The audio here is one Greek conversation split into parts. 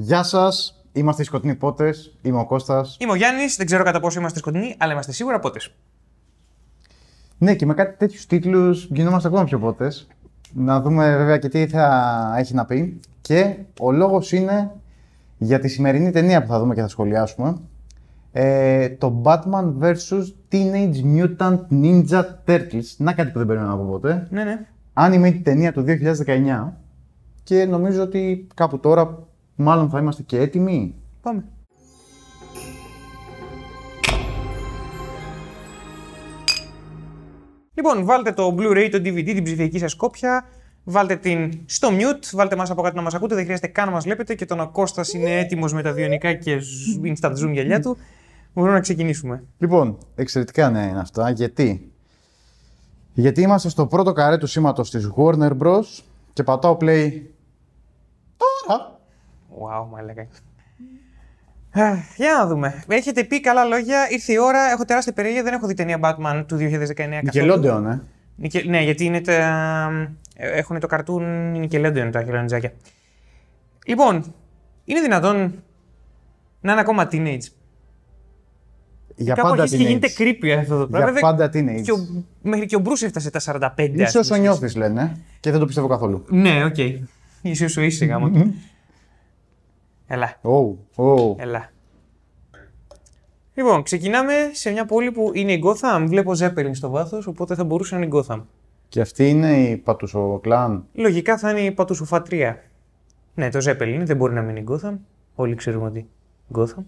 Γεια σας. Είμαστε οι σκοτεινοί πότες. Είμαι ο Κώστας. Είμαι ο Γιάννης, δεν ξέρω κατά πόσο είμαστε σκοτεινοί, αλλά είμαστε σίγουρα πότες. Ναι, και με κάτι τέτοιους τίτλους γινόμαστε ακόμα πιο πότες. Να δούμε βέβαια και τι θα έχει να πει. Και ο λόγος είναι για τη σημερινή ταινία που θα δούμε και θα σχολιάσουμε. Ε, το Batman vs. Teenage Mutant Ninja Turtles. Να κάτι που δεν περίμενα από ποτέ. Ναι, ναι. Animated ταινία του 2019. Και νομίζω ότι κάπου τώρα μάλλον θα είμαστε και έτοιμοι. Πάμε. Λοιπόν, βάλτε το Blu-ray, το DVD, την ψηφιακή σας κόπια, βάλτε την στο mute, βάλτε μας από κάτω να μας ακούτε, δεν χρειάζεται καν να μας βλέπετε και τον ο Κώστας είναι έτοιμος με τα βιονικά και zoom- instant zoom γυαλιά του. Μπορούμε να ξεκινήσουμε. Λοιπόν, εξαιρετικά νέα είναι αυτά. Γιατί; Γιατί είμαστε στο πρώτο καρέ του σήματος της Warner Bros. και πατάω play τώρα. Wow, μαλάκα. Αχ, Για να δούμε. Έχετε πει καλά λόγια, ήρθε η ώρα, έχω τεράστια περιέργεια, δεν έχω δει ταινία Batman του 2019 καθόλου. Nickelodeon, ε. Νικε- Ναι, γιατί είναι τα... έχουν το καρτούν Nickelodeon τα χελονιτζάκια. Λοιπόν, είναι δυνατόν να είναι ακόμα teenage. Για Κάπου πάντα αρχίζει και γίνεται teenage. creepy αυτό το πράγμα. Για Βέβαια, πάντα teenage. και ο- μέχρι και ο Bruce έφτασε τα 45. ας Είσαι όσο πούμε. νιώθεις λένε και δεν το πιστεύω καθόλου. Ναι, οκ. Είσαι όσο είσαι, γάμο. Του. Έλα, Oh, oh. έλα. Λοιπόν, ξεκινάμε σε μια πόλη που είναι η Gotham. Βλέπω Zeppelin στο βάθος, οπότε θα μπορούσε να είναι η Gotham. Και αυτή είναι η Πατουσοκλάν. Λογικά θα είναι η Πατουσοφατρία. Ναι, το Zeppelin δεν μπορεί να μείνει η Gotham. Όλοι ξέρουμε ότι Gotham.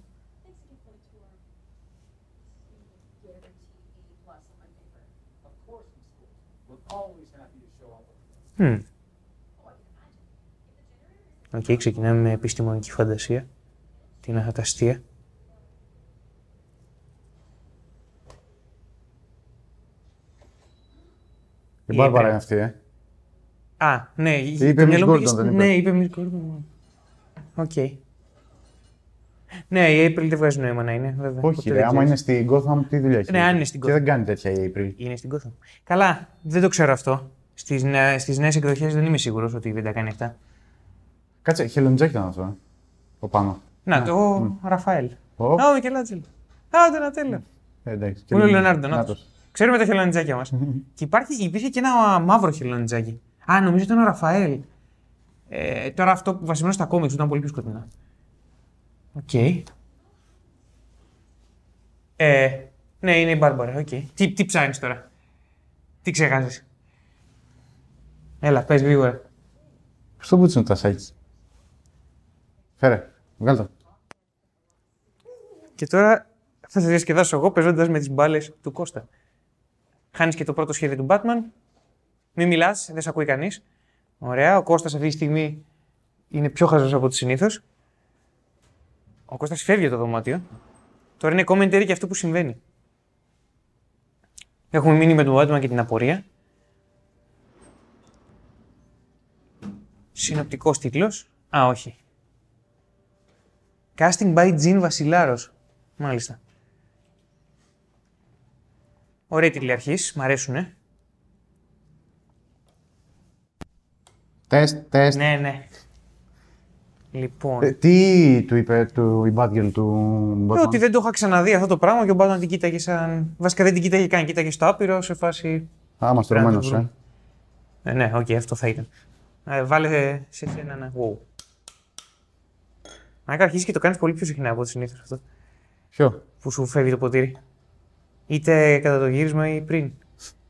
Hm. OK, ξεκινάμε με επιστημονική φαντασία. Την ακαταστασία. Η Η Μπάρμπαρα Έπρε. είναι αυτή, ε. Α, ναι. Είπε το Miss μυαλό μου Gordon, πήγε- δεν είπε. Ναι, είπε Miss Gordon. OK. Ναι, η April δεν βγάζει νόημα να είναι, βέβαια. Όχι, Ποτέ ρε, δεν άμα είναι ξέρεις. στην Gotham, τι δουλειά έχει. Ναι, αν είναι στην Και Gotham. δεν κάνει τέτοια η April. Είναι στην Gotham. Καλά, δεν το ξέρω αυτό. Στις, νε- στις νέες εκδοχές δεν είμαι σίγουρος ότι δεν τα κάνει αυτά. Κάτσε, χελωνιτζάκι ήταν αυτό, ε. Ο πάνω. Να, το Ραφαέλ. Ω. Α, ο Μικελάτζελο. Α, Ντονατέλο. Ε, εντάξει. Πού είναι ο Λεωνάρντο, Νάτος. νάτος. Ξέρουμε τα χελωνιτζάκια μας. και υπάρχει, υπήρχε και ένα μαύρο χελωνιτζάκι. Α, νομίζω ήταν ο Ραφαέλ. Ε, τώρα αυτό που βασισμένο στα κόμιξ ήταν πολύ πιο σκοτεινά. Οκ. Ε, ναι, είναι η Μπάρμπαρα. Οκ. Τι, τι ψάχνεις τώρα; Τι ξεχάσεις. Έλα, πες γρήγορα. Στο μπούτσο τα σάκη. Φέρε, βγάλ' το. Και τώρα θα σε διασκεδάσω εγώ παίζοντας με τις μπάλες του Κώστα. Χάνεις και το πρώτο σχέδιο του Batman. Μην μιλάς, δεν σε ακούει κανείς. Ωραία. Ο Κώστας αυτή τη στιγμή είναι πιο χαζός από ό,τι συνήθως. Ο Κώστας φεύγει από το δωμάτιο. Τώρα είναι commentary και αυτό που συμβαίνει. Έχουμε μείνει με τον Batman και την απορία. Συνοπτικός τίτλος. Α, όχι. Casting by Jean Βασιλάρος. Μάλιστα. Ωραία τίτλοι αρχής, μ' αρέσουνε. Τεστ, τεστ. Ναι, ναι. Λοιπόν, Ε, τι του είπε του, η Batgirl του ε, Batman. ότι δεν το είχα ξαναδεί αυτό το πράγμα και ο Batman την κοίταγε σαν... Βασικά δεν την κοίταγε καν, κοίταγε στο άπειρο σε φάση... Α, είμαστε Πρέπει να ρωμένος, το ε. βρούμε. Ε, ναι, οκ, αυτό θα ήταν. Ε, βάλε σε σένα ένα wow. Αν αρχίσεις και το κάνεις πολύ πιο συχνά από ό,τι συνήθως αυτό. Ποιο, Που σου φεύγει το ποτήρι. Είτε κατά το γύρισμα ή πριν.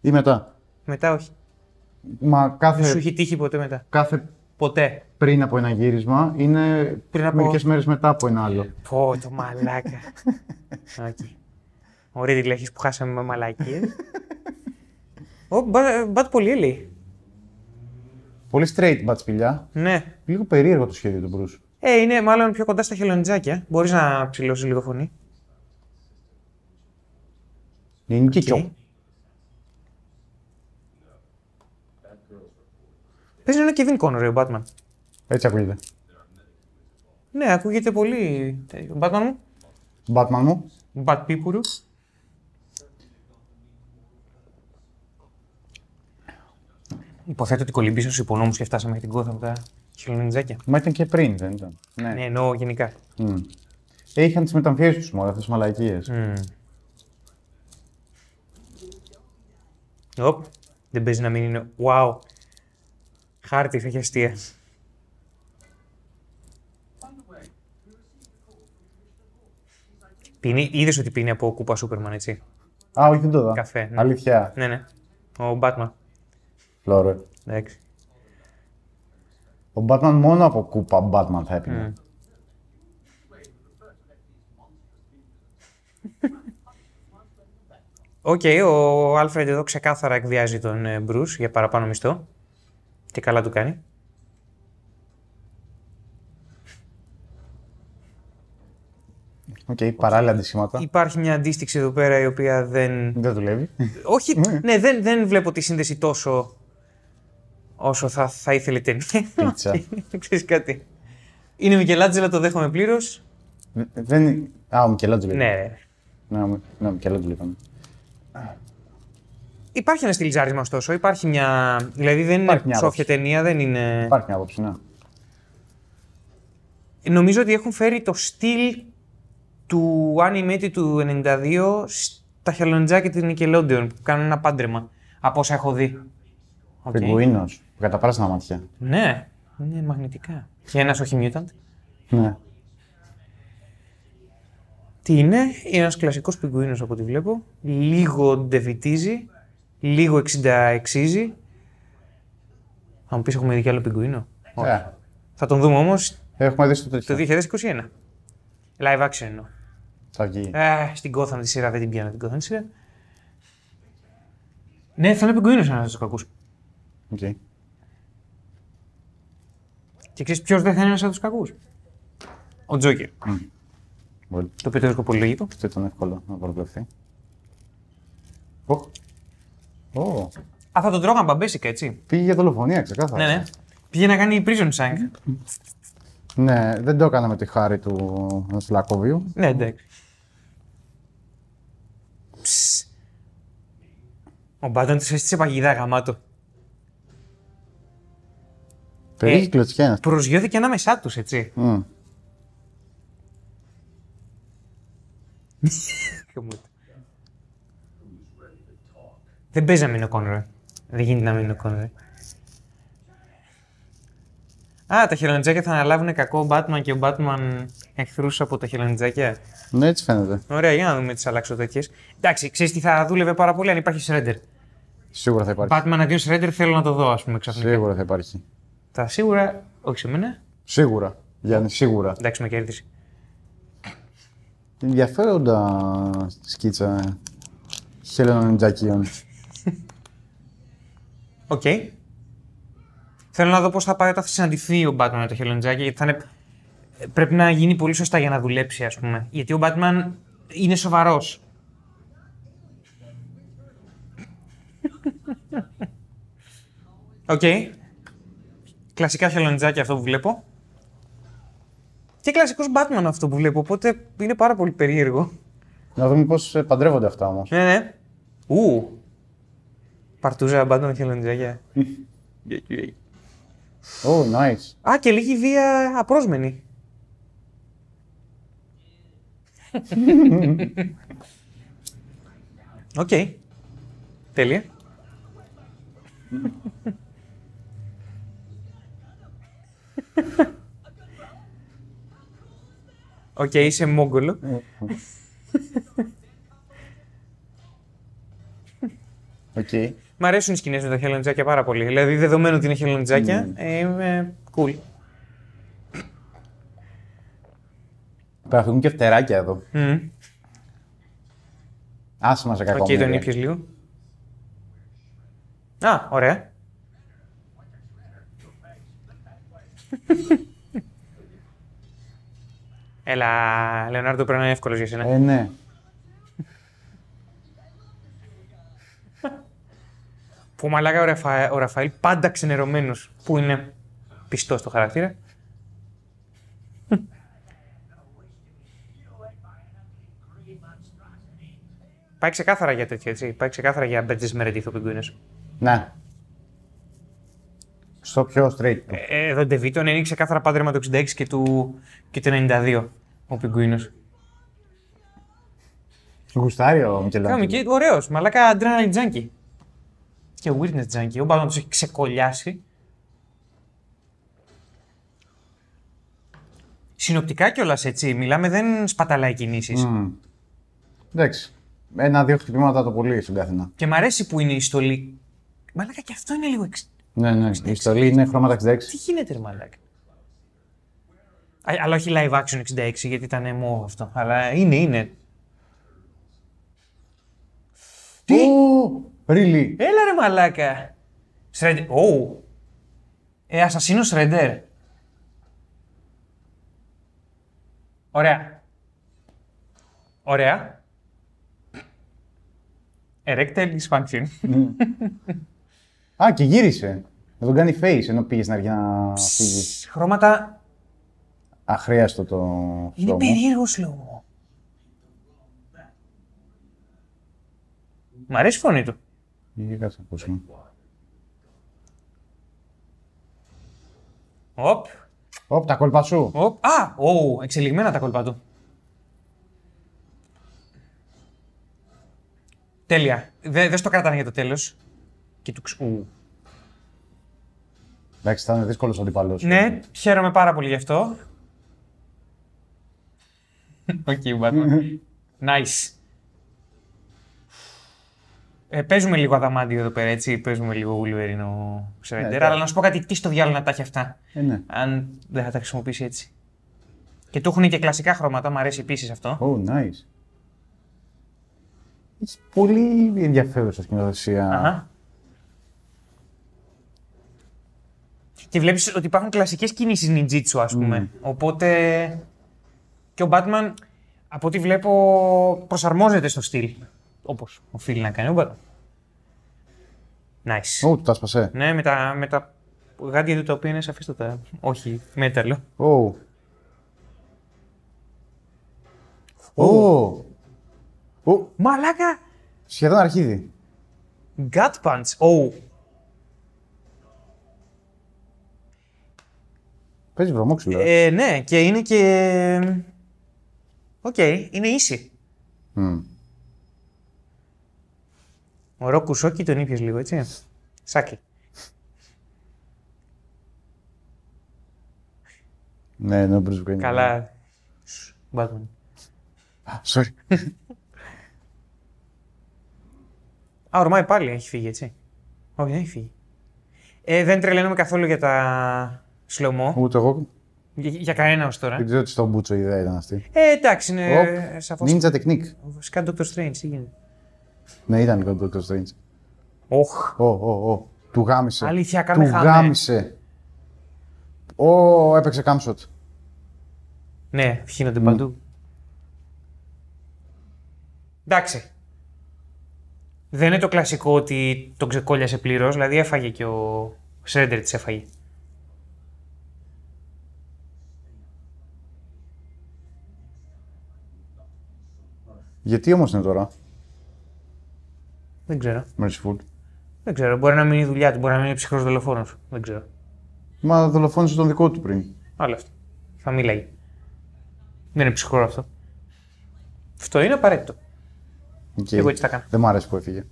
ή μετά; Μετά όχι. Μα Δεν σου κάθε, έχει τύχει ποτέ μετά. κάθε Ποτέ. πριν από ένα γύρισμα είναι Πριν από- μερικές μέρες μετά από ένα άλλο. Πω, το μαλάκα. Οκ. Ωραία τη λέξη που χάσαμε με μαλακίες. Ω, μπα- μπατ πολύ λέει. Πολύ straight μπατς σπηλιά. Ναι. Λίγο περίεργο το σχέδιο του Bruce. Ε, είναι μάλλον πιο κοντά στα χελονιτζάκια. Μπορείς να ψηλώσεις λίγο φωνή. Είναι και Οκ. κιό. Παίζει να είναι ο Kevin Conroy ο Batman. Έτσι ακούγεται. Ναι, ακούγεται πολύ. Ο Batman μου. Batman μου. Bat Pipuru. Υποθέτω ότι κολυμπήσαμε στους υπονόμους και φτάσαμε για την Gotham τα Χελονιτζάκια. Μα ήταν και πριν, δεν ήταν. Ναι. Ναι, εννοώ γενικά. Μμ. Ε, είχαν τις μεταμφιέσεις τους μόνο, αυτές τις μαλακίες. Μμμ. Οπ, δεν παίζει να μην είναι. Wow. Χάρτη, θα έχει αστεία. Πίνει, είδες ότι πίνει από κούπα Σούπερμαν, έτσι; Α, όχι, δεν το είδα. Καφέ, ναι. Αλήθεια. Ναι, ναι. Ο Μπάτμαν. Φλώρε. Εντάξει. Ο Batman μόνο από κούπα Batman θα έπινε. Μμ. Οκ, ο Άλφρεντ εδώ ξεκάθαρα εκβιάζει τον ε, Μπρους για παραπάνω μισθό. Και καλά του κάνει. Οκ, παράλληλα αντισήματα. Υπάρχει μια αντίστοιξη εδώ πέρα η οποία δεν. Δεν δουλεύει. Όχι, ναι, δεν, δεν βλέπω τη σύνδεση τόσο όσο θα, θα ήθελε η ταινία. Πίτσα. Ξέρεις κάτι. Είναι Μικελάτζελα, το δέχομαι πλήρως. δεν... Α, ο Μικελάτζο λέει. Ναι, Ναι, ο- ναι, ο Μικελάτζο λέει. Υπάρχει ένα στυλιζάρισμα ωστόσο. Υπάρχει μια. Δηλαδή δεν Υπάρχει είναι μια σόφια ταινία, δεν είναι. Υπάρχει μια άποψη, ναι. Νομίζω ότι έχουν φέρει το στυλ του animated του 92 στα χελωνιτζάκια της Nickelodeon που κάνουν ένα πάντρεμα από όσα έχω δει. Οκ. Πιγκουίνο. Με τα πράσινα μάτια. Ναι, είναι μαγνητικά. Και ένας όχι mutant. Ναι. Τι είναι, είναι ένας κλασικός πιγκουίνος από ό,τι βλέπω. Λίγο ντεβιτίζει, λίγο 66ζει. Θα μου πεις έχουμε δει κι άλλο πιγκουίνο; Όχι. Ε, Θα τον δούμε όμως έχουμε δει στο το τέτοιο. 2021. Live action εννοώ. Θα βγει. Ε, στην Gotham τη σειρά δεν την πιάνω την Gotham τη σειρά. Ναι, θα είναι πιγκουίνος ένας από τους κακούς. Οκ. Και ξέρεις ποιος δεν θα είναι ένας από τους κακούς; Ο Τζόκερ. Μπορεί. Το οποίο το βρίσκω πολύ λογικό. Αυτό ήταν εύκολο να προβλεφθεί. Οχ. Ω, Α, θα τον τρώγαν μπαμπέσικα, έτσι. Πήγε για δολοφονία, ξεκάθαρα. Ναι, ναι. Πήγε να κάνει prison sank. Ναι, δεν το έκανα με τη χάρη του Σλακόβιου. ναι, εντάξει. Ψ. Ο Μπάτον του έστησε παγιδά γαμάτο. Περίγει κλωτσιά είναι. Προσγειώθηκε ανάμεσά τους, έτσι. Μμ. Χαμούτο. Δεν παίζει να μείνει ο Κόνρε. Δεν γίνεται να μείνει ο Κόνρε. Α, τα χελονιτζάκια θα αναλάβουν κακό ο Batman και ο Batman εχθρούς από τα χελονιτζάκια. Ναι, έτσι φαίνεται. Ωραία, για να δούμε τις αλλάξω τέτοιε. Εντάξει, ξέρεις τι θα δούλευε πάρα πολύ αν υπάρχει Shredder. Σίγουρα θα υπάρχει. Batman αντίον Shredder θέλω να το δω, ας πούμε, ξαφνικά. Σίγουρα θα υπάρχει. Τα σίγουρα, όχι σε μένα. Σίγουρα. Γιάννη, σίγουρα. Εντάξει, με κέρδισε. Ενδιαφέροντα σκίτσα χελωνονιντζακίων. Οκ. Θέλω να δω πώς θα πάει όταν θα συναντηθεί ο Batman με το χελονιτζάκι, γιατί θα είναι... πρέπει να γίνει πολύ σωστά για να δουλέψει, ας πούμε. Γιατί ο Batman είναι σοβαρός. Οκ. Κλασικά χελονιτζάκι αυτό που βλέπω. Και κλασικός Batman αυτό που βλέπω, οπότε είναι πάρα πολύ περίεργο. Να δούμε πώς παντρεύονται αυτά όμως. Ναι, ναι. Ου. Παρτούζα Batman με χελονιτζάκια. Oh, nice. Α, και λίγη βία απρόσμενη. Οκ. Τέλεια. Οκ, είσαι μόγκολο. Οκ. Μ' αρέσουν οι σκηνές με τα χελονιτζάκια πάρα πολύ. Δηλαδή, δεδομένου ότι είναι χελονιτζάκια, ε, είμαι cool. Παραφυγούν και φτεράκια εδώ. Μμμ. Άσε μας σε κακό. Οκ, τον ήπιες λίγο. Α, ωραία. Έλα, Λεωνάρντο, πρέπει να είναι εύκολος για σένα. Ε, ναι. Που μαλάκα ο, Ραφα... ο Ραφαήλ πάντα ξενερωμένος, που είναι πιστός στο χαρακτήρα. Πάει ξεκάθαρα για τέτοιο, έτσι. Πάει ξεκάθαρα για Μπέτζες Μερεντήθ ο πιγκουίνος. Ναι. Στο πιο straight. του. Ε, εδώ Ντεβίτον είναι ξεκάθαρα πάντρεμα το 66 και, του, και το 92 ο Πιγκουίνος. Γουστάρει ο Μικελάντζελο. Κάμε και ωραίος. Μαλάκα adrenaline junkie. Και weirdness junkie. Ο Μπάτμαν του έχει ξεκολλιάσει. Συνοπτικά κιόλας έτσι. Μιλάμε, δεν σπαταλάει κινήσεις. Μμμ. Εντάξει. Ένα-δύο χτυπήματα το πολύ στον καθένα. Και μ' αρέσει που είναι η στολή. Μαλάκα και αυτό είναι λίγο. Εξ... Ναι, ναι. Η στολή είναι χρώματα 66. Τι γίνεται, ρε Μαλάκα; Α, αλλά όχι live action 66, γιατί ήταν μου αυτό. Αλλά είναι, είναι. Τι; Ω, Really; Έλα ρε μαλάκα. Σρέντερ. Ω. Ε, Ασασίνο Σρέντερ. Ωραία. Ωραία. Erectile dysfunction. Α, και γύρισε. Να τον κάνει face ενώ πήγες στην αρχή να φύγεις. Χρώματα. Αχρίαστο το Είναι στόμα. περίεργος λόγος. Μ' αρέσει η φωνή του. Για κάτσε να ακούσουμε. Οπ. Όπ, τα κόλπα σου. Οπ. Α, ω, εξελιγμένα τα κόλπα του. Τέλεια. Δε, δεν στο κρατάνε για το τέλος. Και του ξ... Ου. Εντάξει, θα είναι δύσκολος αντίπαλος. Ναι, χαίρομαι πάρα πολύ γι' αυτό. Οκ, Batman. Nice. Ε, παίζουμε λίγο αδαμάντιο εδώ πέρα, έτσι. Παίζουμε λίγο Wolverine ο Shredder. Ναι, αλλά να σου πω κάτι, τι στο διάολο να τα έχει αυτά. Ε, ναι. Αν δεν θα τα χρησιμοποιήσει έτσι. Και του έχουν και κλασικά χρώματα, μου αρέσει επίσης αυτό. Oh, nice. Έχει πολύ ενδιαφέρουσα σκηνοθεσία. Και βλέπεις ότι υπάρχουν κλασικές κινήσεις ninjitsu, ας πούμε. Οπότε και ο Batman, από ό,τι βλέπω, προσαρμόζεται στο στυλ. Όπως οφείλει να κάνει ο Batman. Nice. Ω, του τα σπασέ. Ναι, με τα, με τα γάντια του τα οποία είναι σαφίστατα. Όχι, μέταλλο. Ω. Ω. Ω. Μαλάκα! Σχεδόν αρχίδι. Gut punch. Oh. Παίζει βρωμόξυλο. Ε, ναι, και είναι και... Οκ, είναι ίσοι. Μμ. Ωραίο κουσόκι τον ήπιες λίγο, έτσι. Σάκι. Ναι, ναι, ο Bruce Wayne. Καλά. Batman. Α, Sorry. Α, ορμάει πάλι, έχει φύγει, έτσι. Όχι, δεν έχει φύγει. Ε, δεν τρελαίνομαι καθόλου για τα slow-mo. Ούτε εγώ Για, για κανένας ως τώρα. δεν ξέρω τι στον Μπούτσο η ιδέα ήταν αυτή. Ε, εντάξει, είναι Οπ. σαφώς. Ninja Technique. Βασικά Doctor Strange, τι γίνεται. Ναι, ήταν λίγο το Doctor Strange. Οχ. Ω, ω, ω. Του γάμισε. Αλήθεια, Του κάμε χάμε. γάμισε. Ω, έπαιξε κάμσοτ. Ναι, χύνονται παντού. Εντάξει. Δεν είναι το κλασικό ότι τον ξεκόλιασε πλήρως, δηλαδή έφαγε και ο Σρέντερ της έφαγε. Γιατί όμως είναι τώρα, Δεν ξέρω. Merciful. Δεν ξέρω. Μπορεί να μην είναι η δουλειά του, μπορεί να μην είναι ψυχρός δολοφόνος. Δεν ξέρω. Μα δολοφόνησε τον δικό του πριν. Άλλο αυτό. Θα μιλάει. Δεν είναι ψυχρό αυτό. Αυτό είναι απαραίτητο. Οκ. Εγώ έτσι τα έκανα. Δεν μ' άρεσε που έφυγε.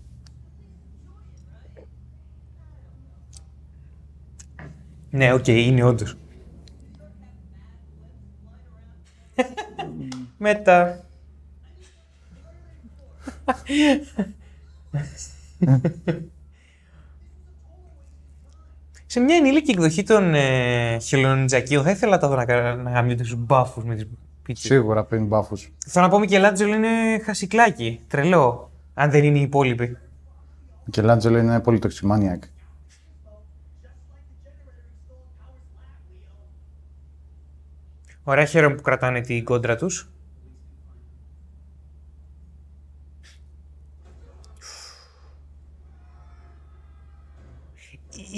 Ναι, οκ, είναι όντως. Μετά. Σε μια ενήλικη εκδοχή των ε, χελονιτζακίων θα ήθελα να τα δω να, κα- να γαμιούνται στους μπάφους με τις πίτσες. Σίγουρα πριν μπάφους. Θέλω να πω Μικελάντζελο είναι χασικλάκι, τρελό, αν δεν είναι οι υπόλοιποι. Ο Κελάντζελο είναι πολύ toximaniac. Ωραία, χαίρομαι που κρατάνε την κόντρα τους.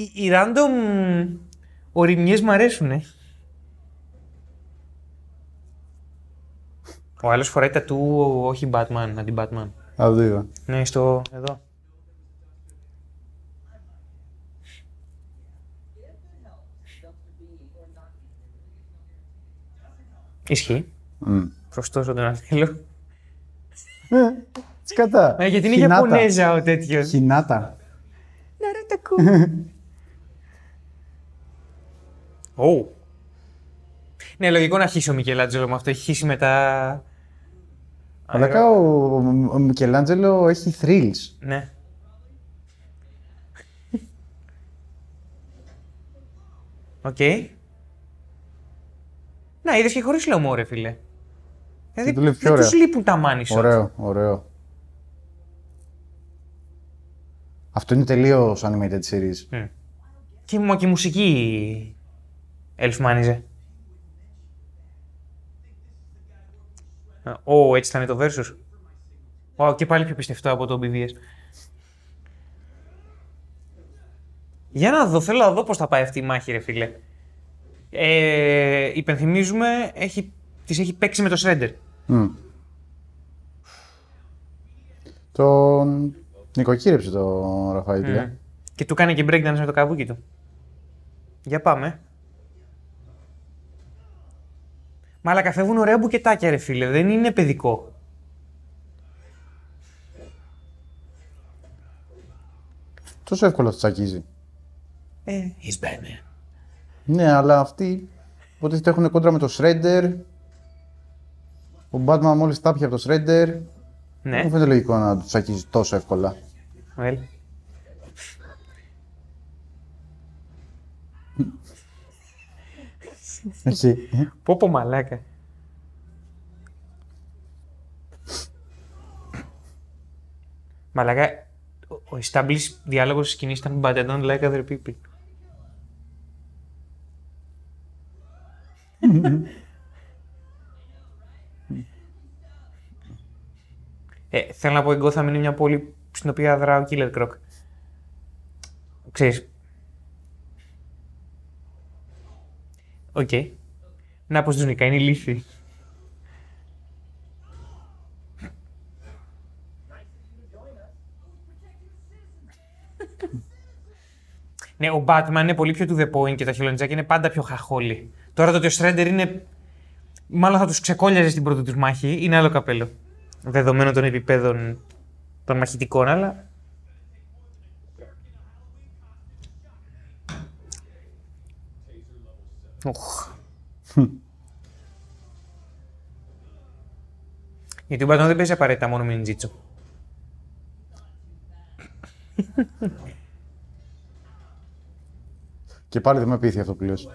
οι, οι random μου αρέσουν. Ο άλλος φοράει τα του, όχι Batman, αντί Batman. Αυτό είδα. Ναι, στο εδώ. Ισχύει. Mm. Προστόσο τον Αντρέλο. Σκατά. Ε, ε, γιατί είναι Ιαπωνέζα ο τέτοιος. Χινάτα. Να ρωτακού. Ω. Ναι, λογικό να χύσει ο Μικελάντζελο με αυτό. Έχει χύσει μετά. Αλλά ο, ο Μικελάντζελο έχει thrills. Ναι. Οκ. Να, είδες και χωρίς λαιμό, ρε φίλε. Δηλαδή, δουλεύει πιο δεν ωραία. τους λείπουν τα money shots. Ωραίο, ωραίο. Αυτό είναι τελείως animated series. Μμ. Και, μα και η μουσική ελφμάνιζε. Ω, έτσι θα είναι το Versus. Wow, και πάλι πιο πιστευτό από το BVS. Για να δω, θέλω να δω πώς θα πάει αυτή η μάχη, ρε φίλε. Ε, υπενθυμίζουμε, έχει, της έχει παίξει με το Shredder. Μμ. Τον νοικοκύρεψε το Ραφαήλ. ε. Μμ. Και του κάνει και breakdance με το καβούκι του. Για πάμε. Μαλακα φεύγουν ωραία μπουκετάκια ρε φίλε, δεν είναι παιδικό. Τόσο εύκολα το τσακίζει. Ε, he's Batman. Ναι, αλλά αυτοί υποτίθεται έχουν κόντρα με το Shredder. Ο Batman μόλις τάπια από το Shredder. Δεν Ναι, μου φαίνεται λογικό να το τσακίζει τόσο εύκολα. well. Εσύ. Πω πω μαλάκα. Μαλάκα, ο- ο established διάλογος της σκηνής ήταν But I don't like other people. ε, θέλω να πω, η Gotham είναι μια πόλη στην οποία δρα ο Killer Croc. Ξέρεις. Οκ. Να πως τους νικά, είναι ηλίθιοι. Ναι, ο Batman είναι πολύ πιο to the point και τα χελονιτζάκια είναι πάντα πιο χαχόλοι. Τώρα το ότι ο Shredder είναι. Μάλλον θα τους ξεκόλιαζε στην πρώτη τους μάχη, είναι άλλο καπέλο. Δεδομένων των επιπέδων των μαχητικών, αλλά. Οχ. Γιατί ο Batman δεν παίζει απαραίτητα μόνο με ninjitsu. Και πάλι δεν με πείθει αυτό που λες.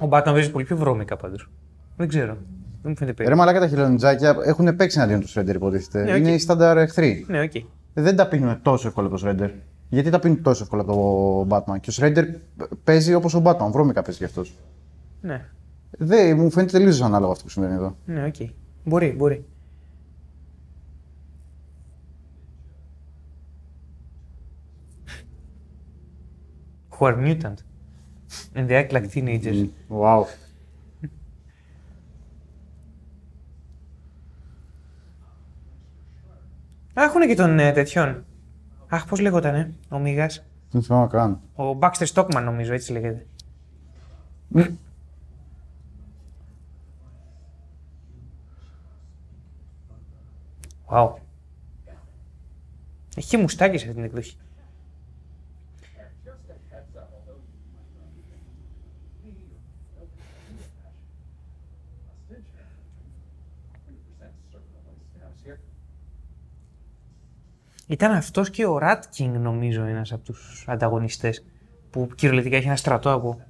Ο Batman παίζει πολύ πιο βρώμικα πάντως. Δεν ξέρω. Δεν μου φαίνεται Ρε περίεργο. μαλάκα τα χελονιτζάκια έχουν παίξει εναντίον του Shredder υποτίθεται. Ναι, οκ. Είναι οι στάνταρ εχθροί. Ναι, οκ. Δεν τα πίνουν τόσο εύκολα από το Shredder. Γιατί τα πίνουν τόσο εύκολα από το Batman. Και ο Shredder παίζει όπως ο Batman. Βρώμικα παίζει κι αυτός. Ναι, Δεν μου φαίνεται τελείως ανάλογο αυτό που συμβαίνει εδώ. ναι, οκ. Μπορεί, μπορεί. Who are mutant; And they act like teenagers. Wow. Έχουν και τον ε, τέτοιον. Αχ, πώς λέγοτανε, ο Μίγας. Δεν θυμάμαι καν. Ο Baxter Stockman νομίζω, έτσι λέγεται. Wow. Έχει και μουστάκι σε αυτή την εκδοχή. Ήταν αυτός και ο Rat King νομίζω ένας από τους ανταγωνιστές που κυριολεκτικά έχει ένα στρατό από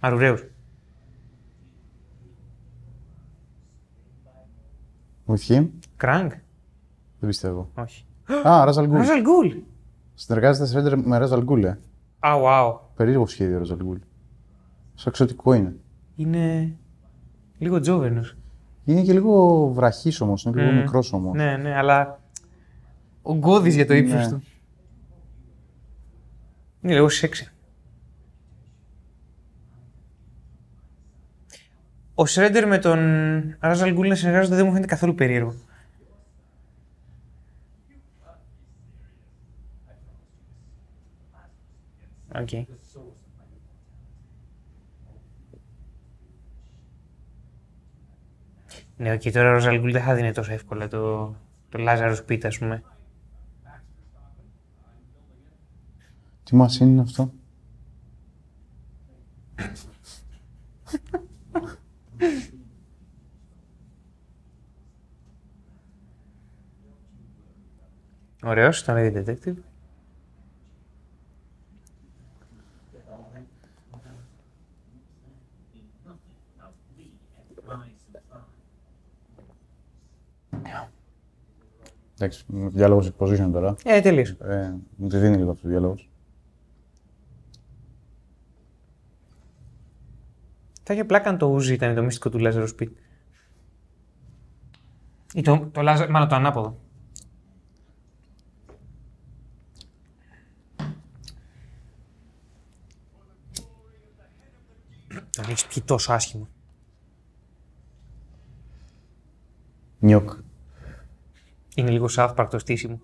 αρουραίους. Βοηθή. Κραγκ, Δεν πιστεύω. όχι. Α, Ράζαλ Γκούλ. Ράζαλ Γκούλ. Συνεργάζεται Shredder με Ράζαλ Γκούλ. Ε. Α, wow. Περίεργο σχέδιο Ράζαλ Γκούλ. Σαν εξωτικό είναι. Είναι λίγο τζόβερνος. Είναι και λίγο βραχύς όμως. Είναι λίγο Μμμ. μικρός όμως. Ναι, ναι, αλλά ογκώδης για το ύψος Ναι. του. Είναι λίγο σεξι. Ο Shredder με τον Ra's al Ghul να συνεργάζονται δεν μου φαίνεται καθόλου περίεργο. Οκ. Ναι, οκ, τώρα ο Ra's al Ghul δεν θα δίνει τόσο εύκολα το, το Lazarus Pit, ας πούμε. Τι μας είναι αυτό; Ωραίος, ήταν Lady Detective. Εντάξει, διάλογος exposition τώρα. Ε, τελείως. Ε, μου τη δίνει λίγο αυτός ο διάλογος. Θα είχε πλάκα αν το Ούζι ήταν το μυστικό του Λάζαρο Σπίτ. Ή το, το Λάζα, μάλλον το ανάποδο. Τον έχεις πιει τόσο άσχημα. Νιοκ. Είναι λίγο South Park το στήσιμο.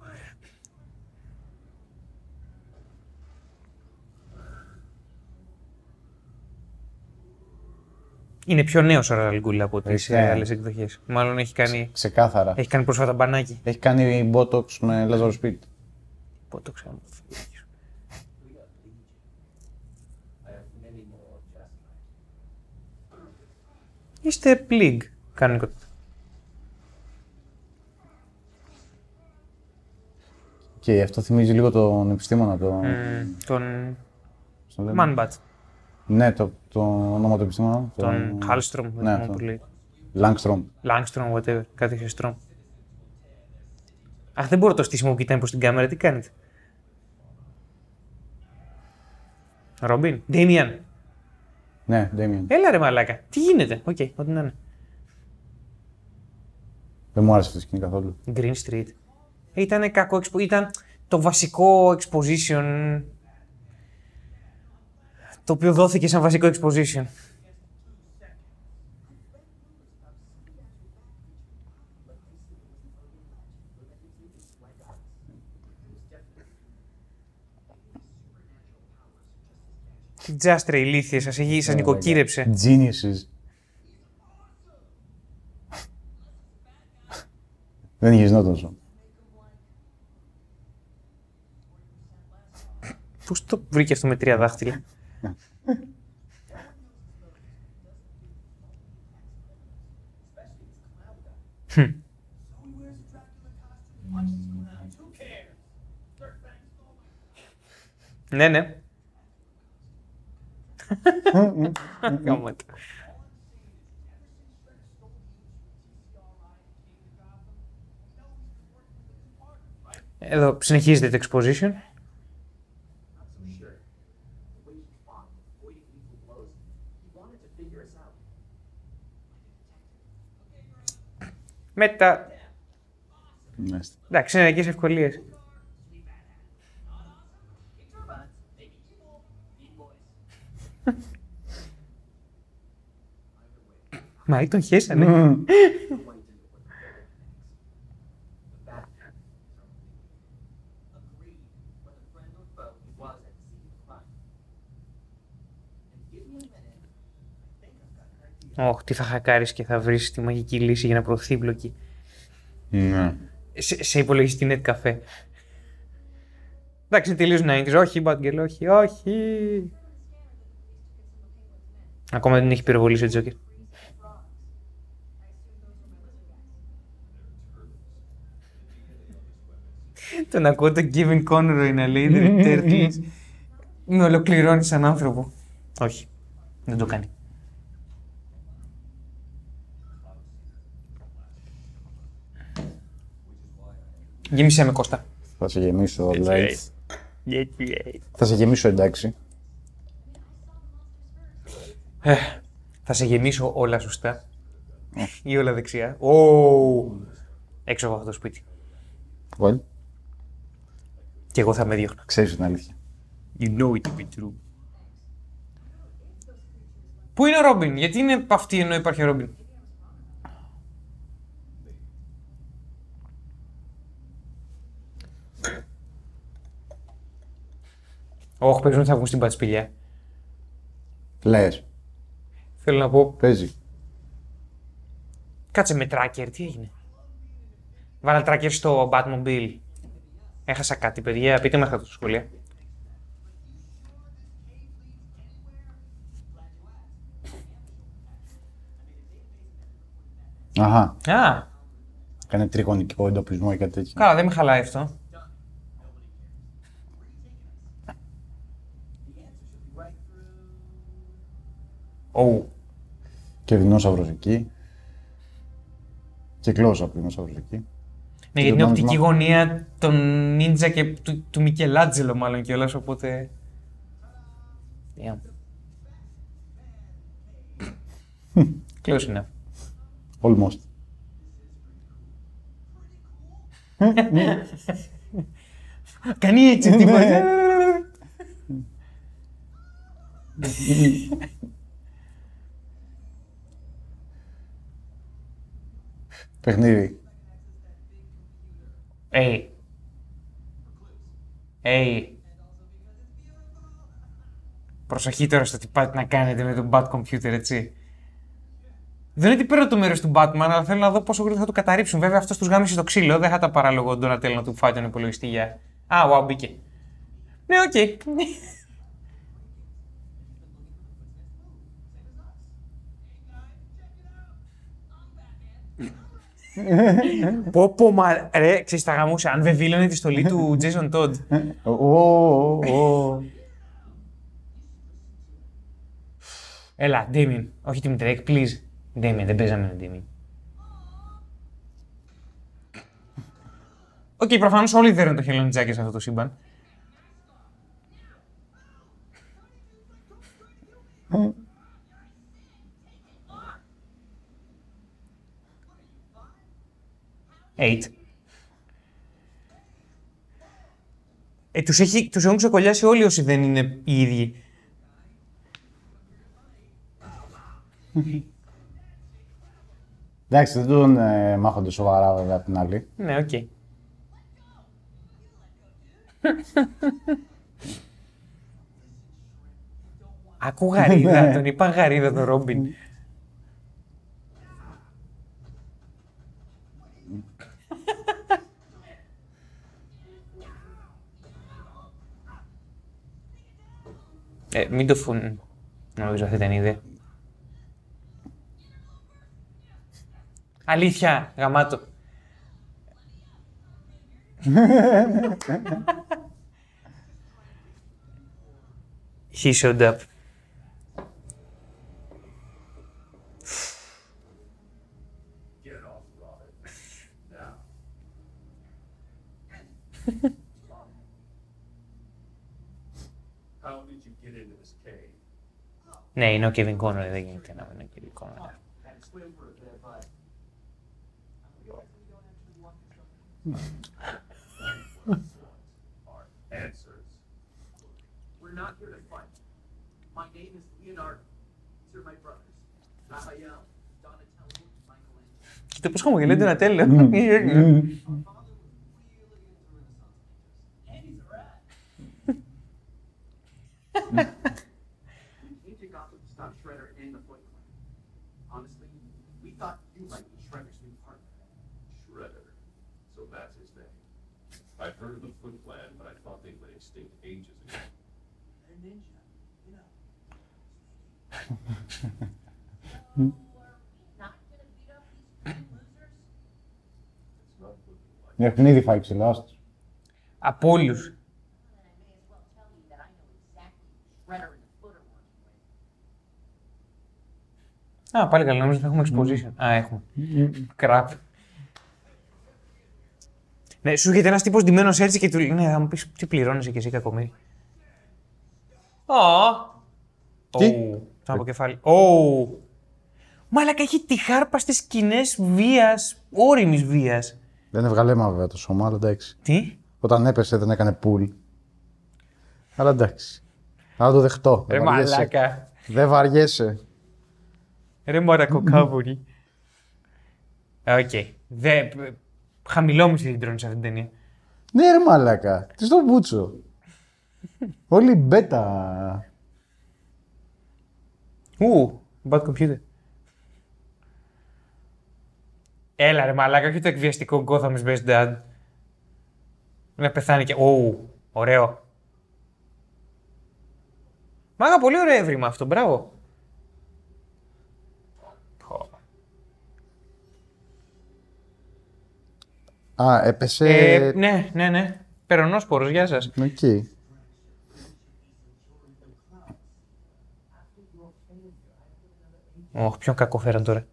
Είναι πιο νέος ο Ραλγκούλα από τις Έχει, ε, ε. άλλες εκδοχές. Μάλλον έχει κάνει, Ξεκάθαρα. έχει κάνει πρόσφατα μπανάκι. Έχει κάνει Botox με Lazarus Speed. Πότε το ξέρω. Είστε πλήγ, κανονικότητα. Και αυτό θυμίζει λίγο τον επιστήμονα. Το... Μμ, τον πώς τον λένε. Manbat, Ναι, το, το όνομα του επιστήμονα. τον Hallstrom, δεν ναι, θυμάμαι αυτό. που λέει. Langstrom. Langstrom, whatever, κάτι είχε Strom. Αχ, δεν μπορώ το στήσιμο που κοιτάει προς την κάμερα, τι κάνετε; Ρόμπιν, Ντέμιαν, Ναι, Damien. έλα ρε μαλάκα, τι γίνεται, οκ, ό,τι να είναι. Δεν μου άρεσε αυτή η σκηνή καθόλου. Green Street. Ήταν κακό, expo- ήταν το βασικό exposition το οποίο δόθηκε σαν βασικό exposition. Τι τζάστρε ηλίθιες, σας, έχει- σας νοικοκύρεψε. Geniuses. Δεν γυρνόταν σου. Πώς το βρήκε αυτό με τρία δάχτυλα; Χμ. Ναι, ναι. Γάμο το. Εδώ συνεχίζεται το exposition. Μετά. Μάλιστα. Εντάξει, είναι εκεί ευκολίες. Μα ή τον χέσανε. Ωχ, τι θα χακάρεις και θα βρεις τη μαγική λύση για να προωθεί η μπλοκή. Ναι. Σε, σε υπολογιστή net καφέ. Εντάξει, είναι τελείως 90s. Όχι, Batgirl, όχι, όχι. Ακόμα δεν έχει πυροβολήσει ο Τζόκερ. Τον ακούω τον Kevin Conroy να λέει The Turtles. Με ολοκληρώνει σαν άνθρωπο. Όχι, δεν το κάνει. Γέμισε με Κώστα. Θα σε γεμίσω, Έτσι, light. έτσι. Γιατί έτσι. Θα σε γεμίσω εντάξει. Ε, θα σε γεμίσω όλα σωστά. Ή όλα δεξιά. Ω, Έξω από αυτό το σπίτι. Well, Και εγώ θα με διώχνα. ξέρεις την αλήθεια. You know it to be true. Πού είναι ο Ρόμπιν, γιατί είναι αυτή ενώ υπάρχει ο Ρόμπιν; Όχι, παίζουν θα βγουν στην πατσπηλιά. Λες. Θέλω να πω, Παίζει. κάτσε με tracker, τι έγινε; Βάλα tracker στο Batmobile. Έχασα κάτι, παιδιά. Πείτε με αυτά στα σχόλια. Αχα. Α, Κάνε τριγωνικό εντοπισμό ή κάτι τέτοιο. καλά, δεν με χαλάει αυτό. Ω, Και δεινόσαυρος εκεί. Και close-up δεινόσαυρος εκεί. Ναι, γιατί είναι το οπτική νόμισμα. γωνία των Νίντζα και του, του Μικελάτζελο μάλλον κιόλας, οπότε... Yeah. Close enough. Almost. Κάνει έτσι τίποτα. Παιχνίδι. Hey. Hey. Προσοχή τώρα στο τι πάτε να κάνετε με τον Bad Computer, έτσι. Δεν είναι ότι παίρνω το μέρος του Batman, αλλά θέλω να δω πόσο γρήγορα θα του καταρρίψουν. Βέβαια, αυτός τους γάμισε στο ξύλο. Δεν θα τα παράλογο τον Donatello να του φάει τον υπολογιστή για. Α, wow, μπήκε. Ναι, οκ. Πω πω μα ρε, ξέρεις τα γαμούσε, αν βεβήλωνε τη στολή του Jason Todd. Ω, ω, ω. Έλα, Damien, όχι Tim Drake, please. Damien, δεν παίζαμε με Damien. OK, προφανώς όλοι δέρουν το χελωνιτζάκι σε αυτό το σύμπαν. Eight. Ε, τους, έχει, τους έχουν ξεκολλιάσει όλοι όσοι δεν είναι οι ίδιοι. Εντάξει, δεν τον ε, μάχονται σοβαρά βέβαια απ' την άλλη. Ναι, οκ. Ακού γαρίδα, τον είπα γαρίδα τον Ρόμπιν. Ε, μην το φουν. Νομίζω αυτή ήταν η ιδέα. Αλήθεια, γαμάτο. He showed up. Get off Robin. Now. Ναι, είναι ο Kevin Conroy, δεν γίνεται να είναι ο Kevin Conroy. Are answers. We're not here to fight. My name is Leonardo. These are my brothers. Raphael, Donatello, Michelangelo. Κοίτα πώς χαμογελάει τον Ατέλο. Our father was really into Renaissance painters. And he's a rat. we came to Gotham to stop Shredder and the Foot Clan. Honestly, we thought you might be Shredder's new partner. Shredder. So that's his name. I've heard of the Foot Clan, but I thought they went extinct ages ago. They're ninja, you know. not gonna beat up these two losers? It's not looking like Έχουν ήδη φάει ψηλά άστος. Από όλους. Then I may as well tell you that I know exactly who Shredder and the Foot are working with. Α, πάλι καλά, νομίζω ότι θα έχουμε exposition. Α, έχουμε. Κραπ. Ναι, σου έρχεται ένας τύπος ντυμένος έτσι και του λέει, ναι, θα μου πεις τι πληρώνεσαι και εσύ κακομύρι. Α. Τι; Ω, Το αποκεφάλι. Ω. Μάλακα έχει τυχάρπαστες σκηνές βίας, όριμης βίας. Δεν έβγαλε αίμα βέβαια το σώμα, αλλά εντάξει. Τι; Όταν έπεσε δεν έκανε πουλ. Αλλά εντάξει. Θα το δεχτώ. Ρε Δεν βαριέσαι. μαλάκα. Δεν βαριέσαι. Ρε μωρακοκάβουρη. Οκ. Δε... Χαμηλό μου την τρώνε σε αυτή την ταινία. Ναι ρε μαλάκα. Τι στο μπούτσο. Όλοι μπέτα. Ου, bad computer. Έλα ρε μαλάκα, όχι το εκβιαστικό Gotham's Best Dad. Να πεθάνει και... Ου, ωραίο. Μάγα, πολύ ωραίο έβρισμα αυτό, μπράβο. Α, έπεσε. Ε, ναι, ναι, ναι. Περονόσπορος, γεια σας. Οκ. Ωχ, ποιον κακό φέραν τώρα.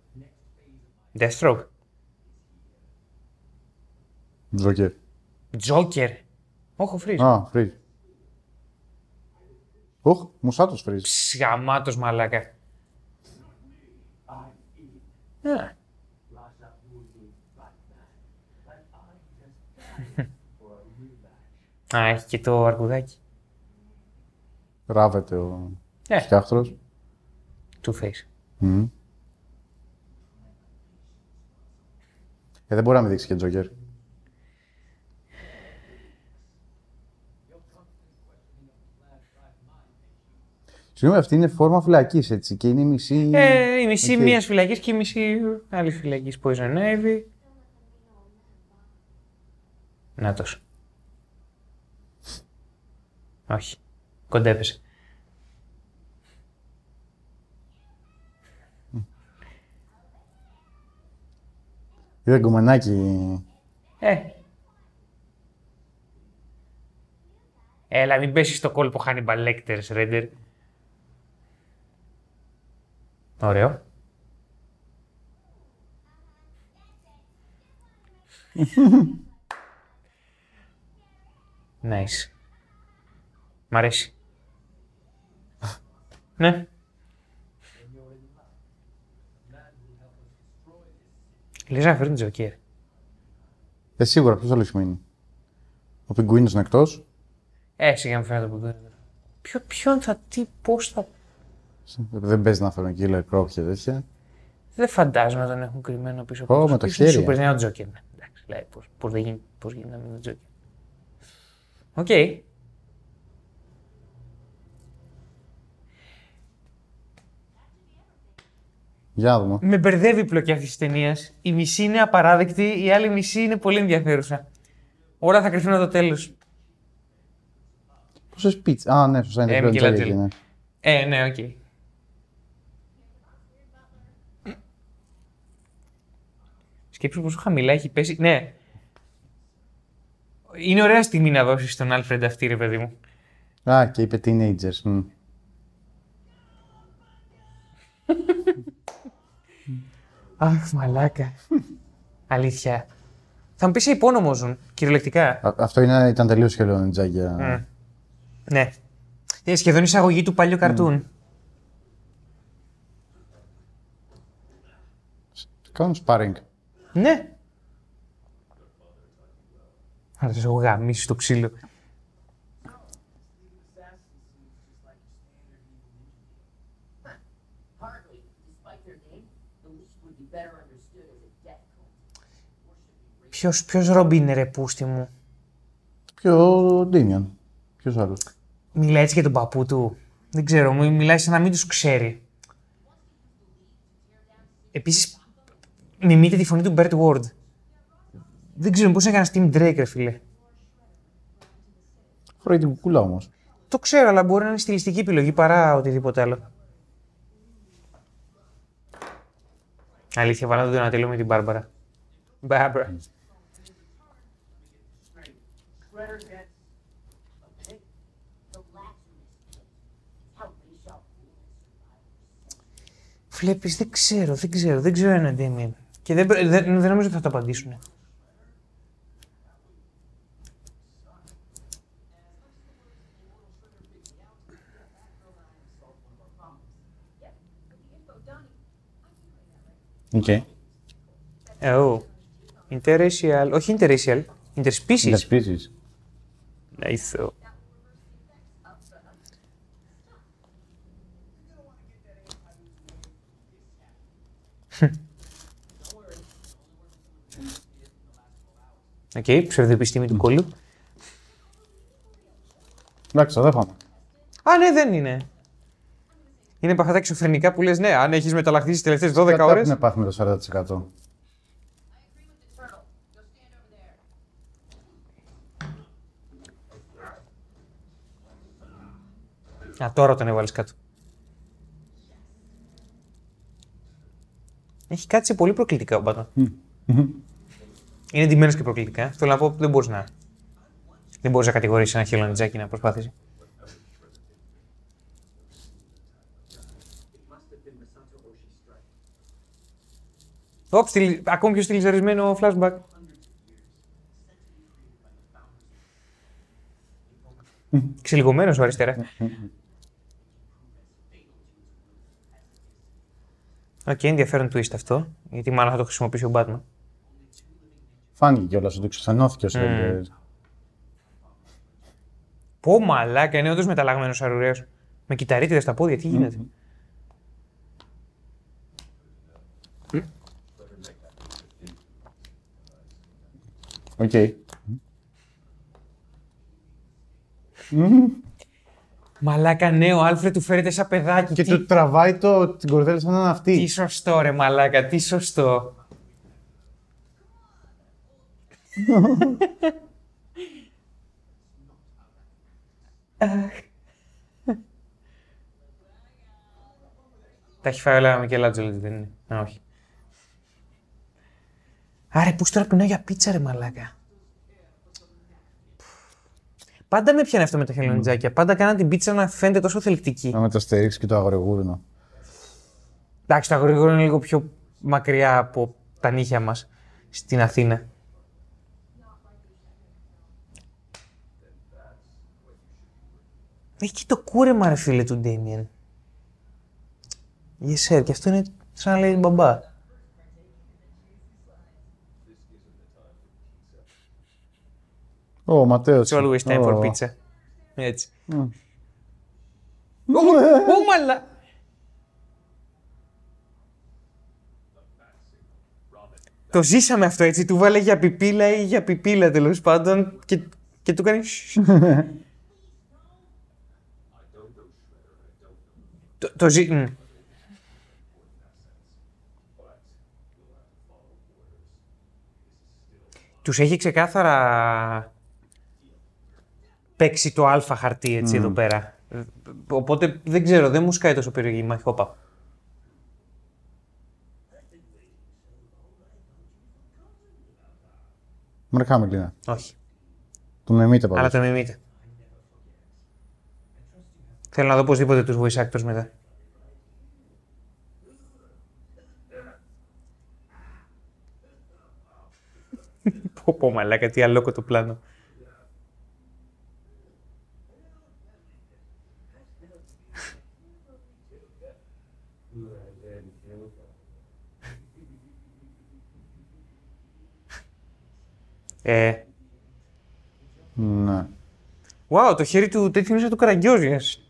Deathstroke. Τζόκερ. Joker. Όχι, ο Freeze. Α, φρίζ. Οχ, μουσάτος φρίζ. Ψγαμάτος μαλάκα. Α. Α, έχει και το αρκουδάκι. Ράβεται ο Ε. φτιάχτρος. Two face. Μμ. Ε, δεν μπορεί να μην δείξει και Τζόκερ. Συγγνώμη, αυτή είναι φόρμα φυλακής, έτσι. Και είναι η μισή. Ε, η μισή Οκ. μίας φυλακής και η μισή άλλη φυλακής Poison Ivy. Νάτος. Όχι. Κοντέπεσε. Είδα γκομενάκι. Ε. Έλα, μην πέσεις στο κόλπο Hannibal Lecter, Shredder. Ωραίο. nice. Μ' αρέσει. ναι. Λες να φέρουν Τζοκέρ. Ε, σίγουρα, ποιος άλλος έχει μείνει. Ο Πιγκουίνος είναι εκτός. Ε, σιγά μου φαίνεται που δεν Ποιο, ποιον θα, τι, πώς θα... Δεν παίζει να φέρουν killer croc και τέτοια. Δεν φαντάζομαι να τον έχουν κρυμμένο πίσω Ω, από με το πίσω χέρι, Σούπερ, ε. ναι, ο Τζόκερ. Ναι. Εντάξει, λέει, πώς, πώς, δεν γίνει, πώς γίνεται να μην είναι ο Τζόκερ. Οκ. Για να δούμε. Με μπερδεύει η πλοκή αυτής της ταινίας. Η μισή είναι απαράδεκτη, η άλλη μισή είναι πολύ ενδιαφέρουσα. Όλα θα κρυφθούν το τέλος. Πόσες πίτσες. Α, ναι, σωστά είναι. Ε, το Τζόκερ Michelangelo. εκεί, ναι. Ε, ναι, οκ. Σκέψου πόσο χαμηλά έχει πέσει. Ναι. Είναι ωραία στιγμή να δώσεις τον Άλφρεντ αυτή, ρε παιδί μου. Α, και είπε teenagers. μμ. Αχ, μαλάκα. Αλήθεια. Θα μου πεις σε υπόνομο ζουν, κυριολεκτικά. Α- Αυτό είναι, ήταν τελείως σχεδόν τζάκια. Mm. Ναι. Ε, σχεδόν εισαγωγή του παλιού καρτούν. Κάνουν sparring. Ναι. Άρα σε έχω γαμίσει στο ξύλο. Hardly, despite their name, the League would be better understood as a death cult. Ποιος, ποιος Ρομπίν είναι ρε πούστη μου; Ποιο Ντίμιον. Ποιος άλλος. Μιλάει έτσι για τον παππού του. Δεν ξέρω, μου μιλάει σαν να μην τους ξέρει. Επίσης, μιμείται τη φωνή του Bert Ward. Δεν ξέρω πώς έκανες Team Drake, ρε φίλε. Φοράει την κουκούλα όμως. Το ξέρω, αλλά μπορεί να είναι στιλιστική επιλογή παρά οτιδήποτε άλλο. Αλήθεια, βάλα τον Donatello με την Μπάρμπαρα. Μπάρμπαρα. Shredder gets a pig. The Lazarus pit. How we shall rule the survivors. Βλέπεις, δεν ξέρω, δεν ξέρω, δεν ξέρω ένα Damien. Και δεν, δεν, δεν νομίζω ότι θα το απαντήσουν. OK. Oh. Interracial, όχι interracial, interspecies. Interspecies. Nice. though. OK, ψευδοεπιστήμη του κώλου. Εντάξει, το δέχομαι. Α, ναι, δεν είναι. Είναι από αυτά τα εξωφρενικά που λες, ναι, αν έχεις μεταλλαχθείς τις τελευταίες 12 Κάτι ώρε. έχουν πάθει με το 40%. I agree with the turtle. Go stand over there. Α, τώρα τον έβαλες κάτω. Έχει κάτσει πολύ προκλητικά ο Μπάτμαν. Είναι εντυμένο και προκλητικά. Θέλω να πω δεν μπορείς να. Δεν μπορείς να κατηγορήσεις ένα χελονιτζάκι να προσπάθησε. Όπ, στυλ- ακόμη πιο στυλιζαρισμένο flashback. Ξελιγωμένο ο αριστερά. Οκ, ενδιαφέρον twist αυτό. Γιατί μάλλον θα το χρησιμοποιήσει ο Batman. Φάνηκε κιόλας ότι ξενώθηκε ο Shredder. Πω μαλάκα, είναι όντως μεταλλαγμένος αρουραίος. Με κυταρίτιδα στα πόδια, τι γίνεται; Οκ. Μαλάκα, ναι, ο Άλφρεντ του φέρεται σαν παιδάκι. Και τι, του τραβάει το, την κορδέλα σαν να είναι αυτή. τι σωστό, ρε μαλάκα, τι σωστό. Τα έχει φάει όλα ο Μικελάντζελο, δεν είναι; Α, όχι. Άρε, πούς τώρα πεινάω για πίτσα, ρε μαλάκα. Πάντα με πιάνει αυτό με τα χελονιτζάκια. Πάντα κάναν την πίτσα να φαίνεται τόσο θελκτική. Να με το στερίξεις και το αγρογούρνο. Εντάξει, το αγρήγορο είναι λίγο πιο μακριά από τα νύχια μας στην Αθήνα. Έχει και το κούρεμα, ρε φίλε του Ντέμιεν. Yes, sir. Και αυτό είναι σαν να λέει μπαμπά. Ο Ματέος. It's always time for Ω. pizza. Έτσι. Ω, μαλα... Το ζήσαμε αυτό έτσι. Του βάλε για πιπίλα ή για πιπίλα τέλος πάντων και, και του κάνει. το, το ζή... μ. Τους έχει ξεκάθαρα παίξει το αλφα χαρτί έτσι εδώ πέρα. Ε, Οπότε δεν ξέρω, δεν μου σκάει τόσο περίεργη η μαχόπα. Μαρκ Χάμιλ Όχι. Τον μεμείτε Αλλά πάντως. το μιμείτε. Θέλω να δω οπωσδήποτε τους voice actors μετά. πω πω μαλάκα, τι αλόκο το πλάνο. Ε, Ναι. Wow, το χέρι του τέτοιου είναι σαν του Καραγκιόζη.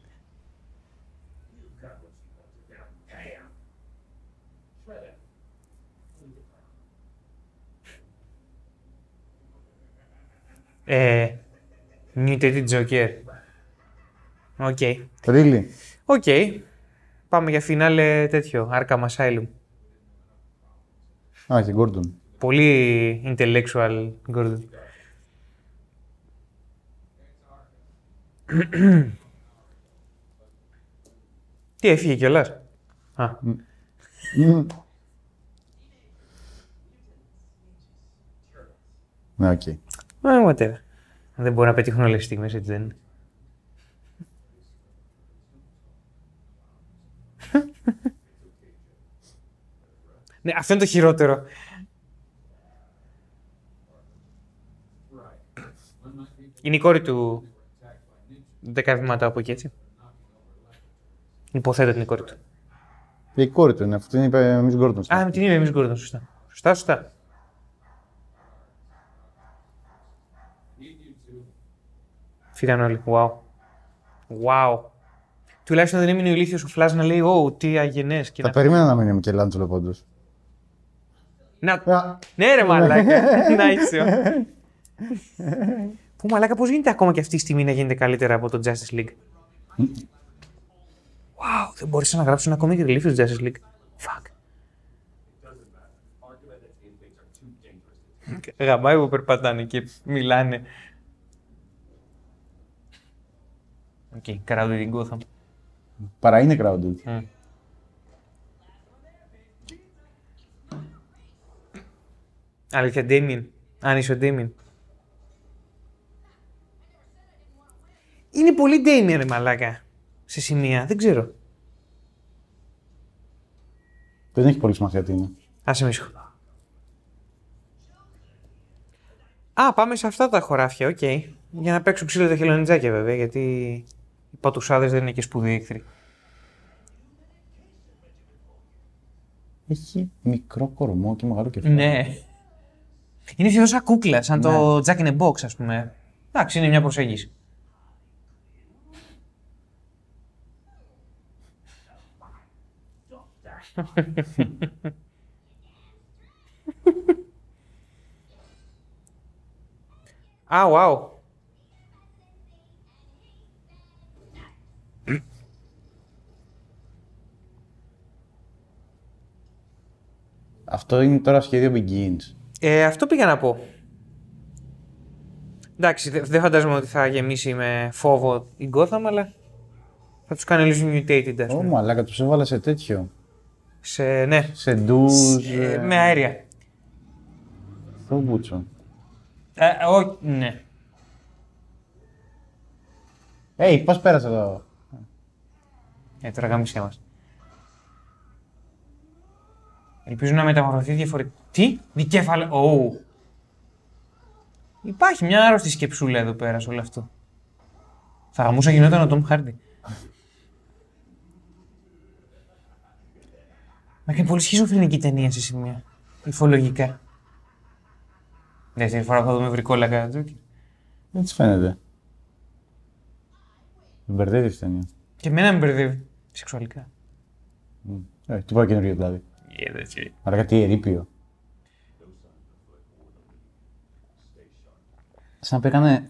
Ε, Mutant Joker. OK. Really; OK. Πάμε για φινάλε τέτοιο, Arkham Asylum. Α, και Gordon. Πολύ intellectual Gordon. Τι έφυγε κιόλας; Α, Ναι, οκ. ε, whatever. Δεν μπορώ να πετύχουν όλες τις στιγμές, έτσι δεν είναι. ναι, αυτό είναι το χειρότερο. Είναι η κόρη του δέκα βήματα από εκεί, έτσι. Υποθέτω την κόρη του. Η κόρη του είναι, αυτό την είπε εμείς Gordon. Α, με την είπε εμείς Γκόρντον, σωστά. Σωστά, σωστά. Φύγαν όλοι. Wow. Wow. Τουλάχιστον δεν έμεινε ο ηλίθιος ο Φλάς να λέει «Ω, τι αγενές» και Θα να... περίμενα να μείνει ο Μικελάντζελο πάντως. να... Α, Ναι ρε μαλάκα. Nice. Πού μαλάκα, πώς γίνεται ακόμα και αυτή τη στιγμή να γίνεται καλύτερα από το Justice League; Wow, δεν μπορούσα να γράψω ένα comic relief στο Justice League. Fuck. Γαμάει που περπατάνε και μιλάνε. Οκ, okay, crowded in Gotham. Παρά είναι crowded. Mm. Αλήθεια, Damien. Αν είσαι ο Damien. Είναι πολύ Damien, ρε μαλάκα. Σε σημεία, δεν ξέρω. Δεν έχει πολύ σημασία τι είναι. Άσε με ήσυχο. Α, πάμε σε αυτά τα χωράφια, οκ. Για να παίξουν ξύλο τα χελονιτζάκια βέβαια, γιατί οι πατουσάδες δεν είναι και σπουδαίοι εχθροί. Έχει μικρό κορμό και μεγάλο κεφάλι. Ναι. Είναι πιο σαν κούκλα, σαν το Jack in a Box, ας πούμε. Εντάξει, είναι μια προσέγγιση. Α, wow. Αυτό είναι τώρα σχέδιο Begins. Ε, αυτό πήγα να πω. Εντάξει, δε- δεν φαντάζομαι ότι θα γεμίσει με φόβο η Gotham, αλλά θα τους κάνει λίγο mutated, ας Ω, πούμε. μαλάκα, τους έβαλα σε τέτοιο. Σε, ναι, Σε ντουζ. ε, ε, με αέρια. Στο μπούτσο. Ε, όχι, ναι. Έι, πώς πέρασε εδώ. Ε, τώρα γάμισέ μας. Ελπίζω να μεταμορφωθεί διαφορετικά. Τι, δικέφαλο. Ω. Υπάρχει μια άρρωστη σκεψούλα εδώ πέρα σε όλο αυτό. Θα γαμούσα γινόταν ο Τόμ Χάρντι. Μα και είναι πολύ σχιζοφρενική ταινία σε σημεία. Υφολογικά. Δεύτερη φορά που θα δούμε βρικόλακα Τζόκερ. Δεν της φαίνεται. Με μπερδεύει η ταινία. Και εμένα με μπερδεύει. Σεξουαλικά. Ε, τι πάει καινούριο δηλαδή. Yeah, that's it. Μαλάκα, τι ερείπιο. Σαν να πήγανε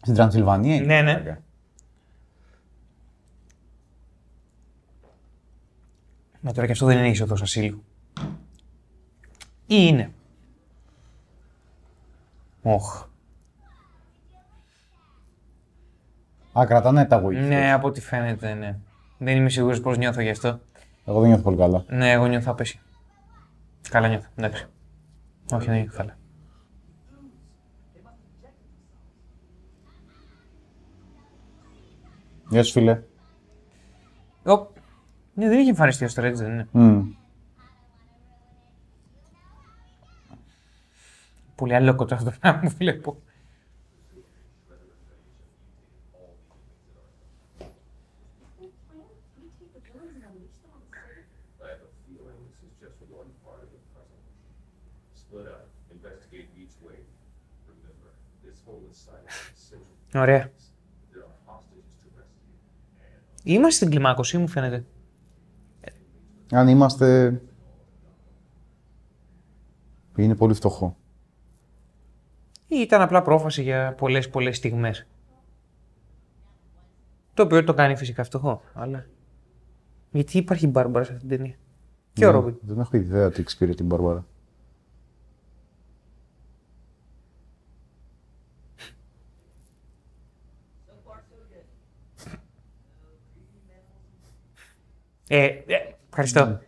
στην Τρανσιλβανία. είναι, Ναι, ναι. μαλάκα. Μα τώρα και αυτό δεν είναι είσοδο ασύλου. Ή είναι. Όχ. Α, κρατάνε τα wiki. Ναι, από ό,τι φαίνεται, ναι. Δεν είμαι σίγουρος πώς νιώθω γι' αυτό. Εγώ δεν νιώθω πολύ καλά. Ναι, εγώ νιώθω απέσια. Καλά νιώθω, εντάξει. Όχι, δεν νιώθω καλά. Γεια σου, φίλε. Ω, ναι, δεν είχε εμφανιστεί αυτό, έτσι δεν είναι. Πολύ άλλο κοτσάτο θα μου φύγει. Ωραία. Είμαστε στην κλιμάκωση, μου φαίνεται. Αν είμαστε... Είναι πολύ φτωχό. Ή ήταν απλά πρόφαση για πολλές πολλές στιγμές. Το οποίο το κάνει φυσικά φτωχό, αλλά... Γιατί υπάρχει η Μπάρμπαρα σε αυτήν την ταινία. Και ο Ναι, Ρόμπιν. Δεν έχω ιδέα τι εξυπηρετεί την Μπαρμπάρα. Ε, ε, ευχαριστώ.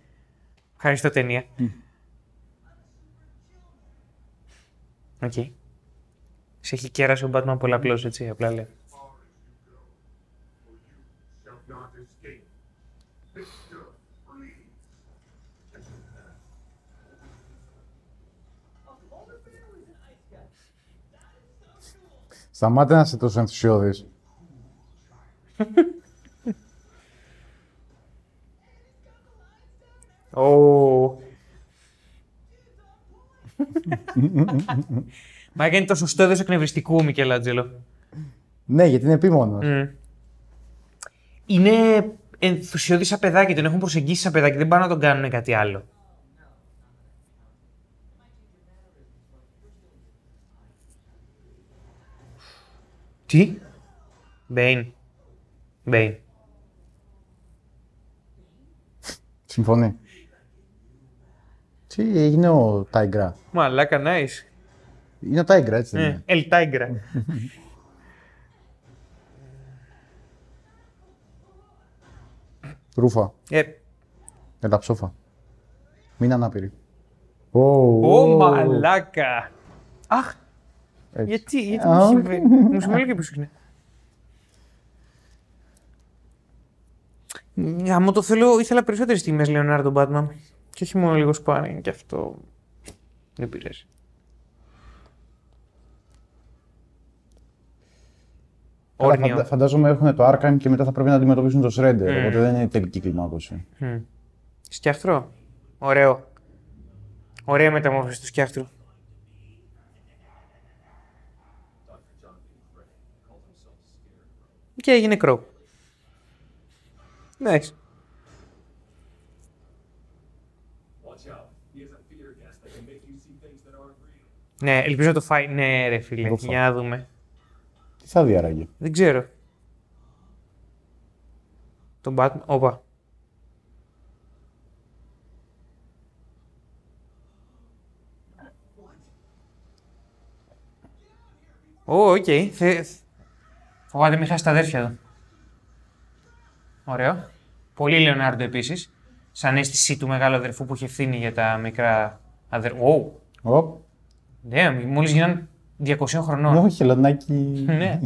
Ευχαριστώ ταινία. Οκ. Σε έχει κέρασε ο Batman πολλαπλώς, έτσι, απλά λέω. Shall not escape. Victor, free. Σταμάτε να είσαι τόσο ενθουσιώδης. Ω. Μα είναι το σωστό είδος εκνευριστικού ο Μικελάντζελο. Ναι, γιατί είναι επίμονος. Μμ. Είναι ενθουσιώδης σαν παιδάκι, τον έχουν προσεγγίσει σαν παιδάκι, δεν πάνε να τον κάνουν κάτι άλλο. Τι; Μπέιν. Μπέιν. Συμφωνεί. Τι έγινε ο Τάιγκρα. Μαλάκα, nice. Είναι ο Τάιγκρα, έτσι δεν Ε, είναι. El Tigra. Ρούφα. Ε, Έλα ψόφα. Μην ανάπηρη. Ω, Ω, μαλάκα. Αχ, Έτσι. γιατί, γιατί Α, μου οκ. συμβαίνει; Μου συμβαίνει και πίσω είναι. Άμα το θέλω, ήθελα περισσότερες στιγμές Λεωνάρντο Batman. Και όχι μόνο λίγο σπάνι, και αυτό δεν πειράζει. Αλλά Όρνιο. φαντα- φαντάζομαι έχουν το Arkham και μετά θα πρέπει να αντιμετωπίσουν το Shredder. Mm. Οπότε δεν είναι τελική κλιμάκωση. Μμ. Σκιάχτρο. Ωραίο. Ωραία μεταμόρφωση του σκιάχτρου. Και έγινε κρό. Nice. Ναι, ελπίζω να το φάει. Ναι, ρε φίλε. Εγώ φάω. Για να δούμε. Τι θα δει άραγε; Δεν ξέρω. Τον Batman. Όπα. Ω, οκ. Θε... Φοβάται μην χάσει τα αδέρφια του. Ωραίο. Πολύ Λεωνάρντο επίσης. Σαν αίσθηση του μεγάλου αδερφού που είχε ευθύνη για τα μικρά αδερφιά. Ω, Οπ. Ναι, μόλις γίναν 200 χρονών. Όχι, χελωνάκι. Ναι.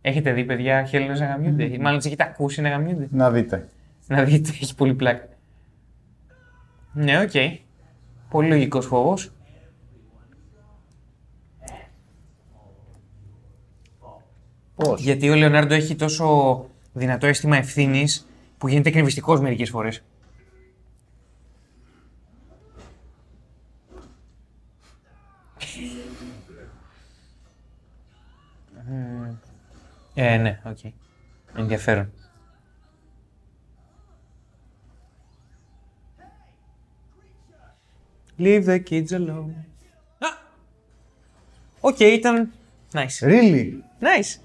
Έχετε δει παιδιά χελώνες να γαμιούνται; Μάλλον τις έχετε ακούσει να γαμιούνται; Να δείτε. Να δείτε, έχει πολύ πλάκα. Ναι, οκ. Πολύ λογικός φόβος. Πώς; Γιατί ο Λεωνάρντο έχει τόσο δυνατό αίσθημα ευθύνης που γίνεται εκνευριστικός μερικές φορές. Ε, ναι, οκ. Ενδιαφέρον. Leave the kids alone. Α! Οκ, ήταν nice. Really; Nice.